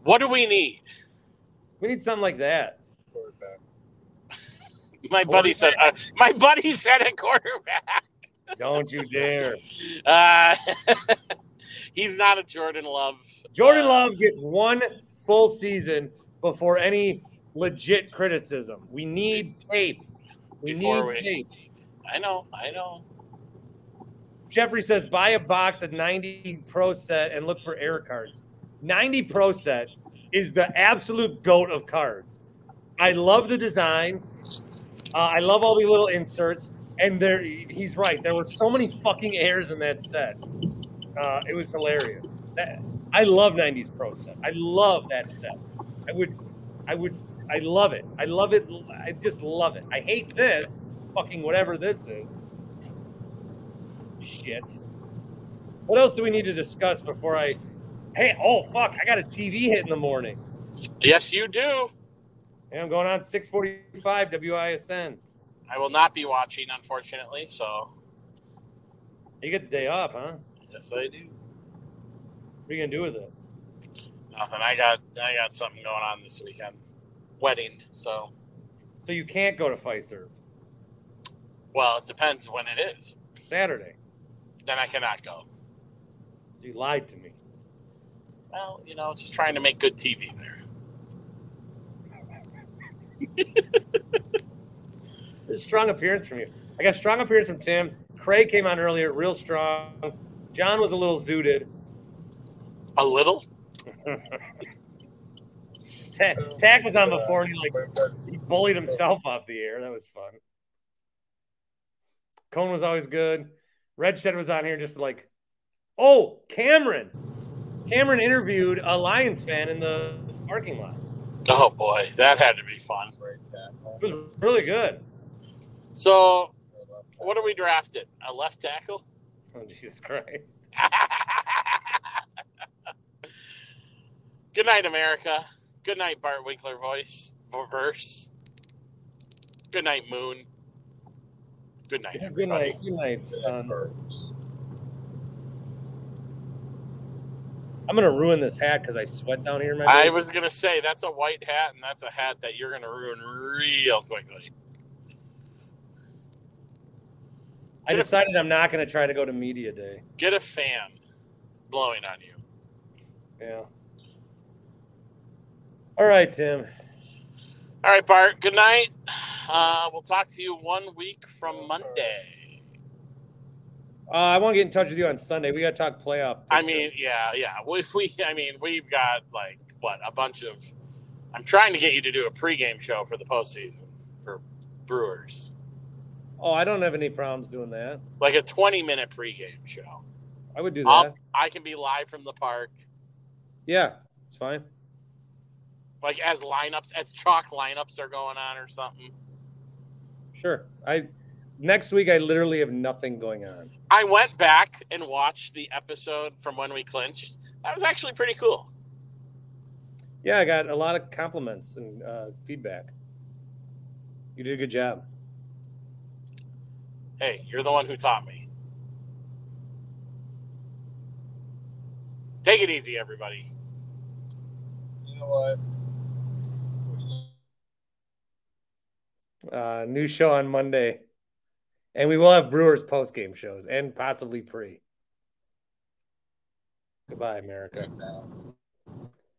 What do we need? We need something like that. My buddy said. Uh, my buddy said a quarterback. Don't you dare! Uh, he's not a Jordan Love. Jordan Love gets one full season before any legit criticism. We need tape. We Before need we- tape. I know. I know. Jeffrey says buy a box of 90 Pro set and look for air cards. 90 Pro set is the absolute goat of cards. I love the design. Uh, I love all the little inserts. And there, he's right. There were so many fucking airs in that set. Uh, it was hilarious. That, I love 90s Pro set. I love that set. I would, I would, I love it. I love it. I just love it. I hate this fucking whatever this is. Shit. What else do we need to discuss before I? Hey, oh fuck! I got a TV hit in the morning. Yes, you do. And I'm going on 6:45 WISN. I will not be watching, unfortunately. So You get the day off, huh? yes, I do. What are you gonna do with it? Nothing. I got I got something going on this weekend. Wedding. So So you can't go to Fiserv well, it depends when it is. Saturday. Then I cannot go. You lied to me. Well, you know, just trying to make good TV there. Strong appearance from you. I got a strong appearance from Tim. Craig came on earlier, real strong. John was a little zooted. A little. Ta- Tack was on before, and he like he bullied himself off the air. That was fun. Cone was always good. Red Shed was on here just like, oh, Cameron. Cameron interviewed a Lions fan in the parking lot. Oh boy, that had to be fun. It was really good. So, what are we drafted? A left tackle? Oh Jesus Christ! Good night, America. Good night, Bart Winkler voice verse. Good night, Moon. Good night, Good night, good night, son. I'm gonna ruin this hat because I sweat down here. My I was gonna say that's a white hat, and that's a hat that you're gonna ruin real quickly. I decided I'm not gonna try to go to media day. Get a fan blowing on you. Yeah. All right, Tim. All right, Bart. Good night. Uh, we'll talk to you one week from Monday. Uh, I want to get in touch with you on Sunday. We got to talk playoff. I mean, yeah, yeah. We, we, I mean, we've got like what a bunch of. I'm trying to get you to do a pregame show for the postseason for Brewers, Oh, I don't have any problems doing that. like a 20 minute pregame show. I would do that. I'll, I can be live from the park, yeah, it's fine. Like as lineups, as chalk lineups are going on or something. Sure. I next week I literally have nothing going on. I went back and watched the episode from when we clinched. That was actually pretty cool. Yeah, I got a lot of compliments and uh, feedback. You did a good job. Hey, you're the one who taught me. Take it easy, everybody. You know what? Uh, new show on Monday, and we will have Brewers post game shows and possibly pre. Goodbye, America.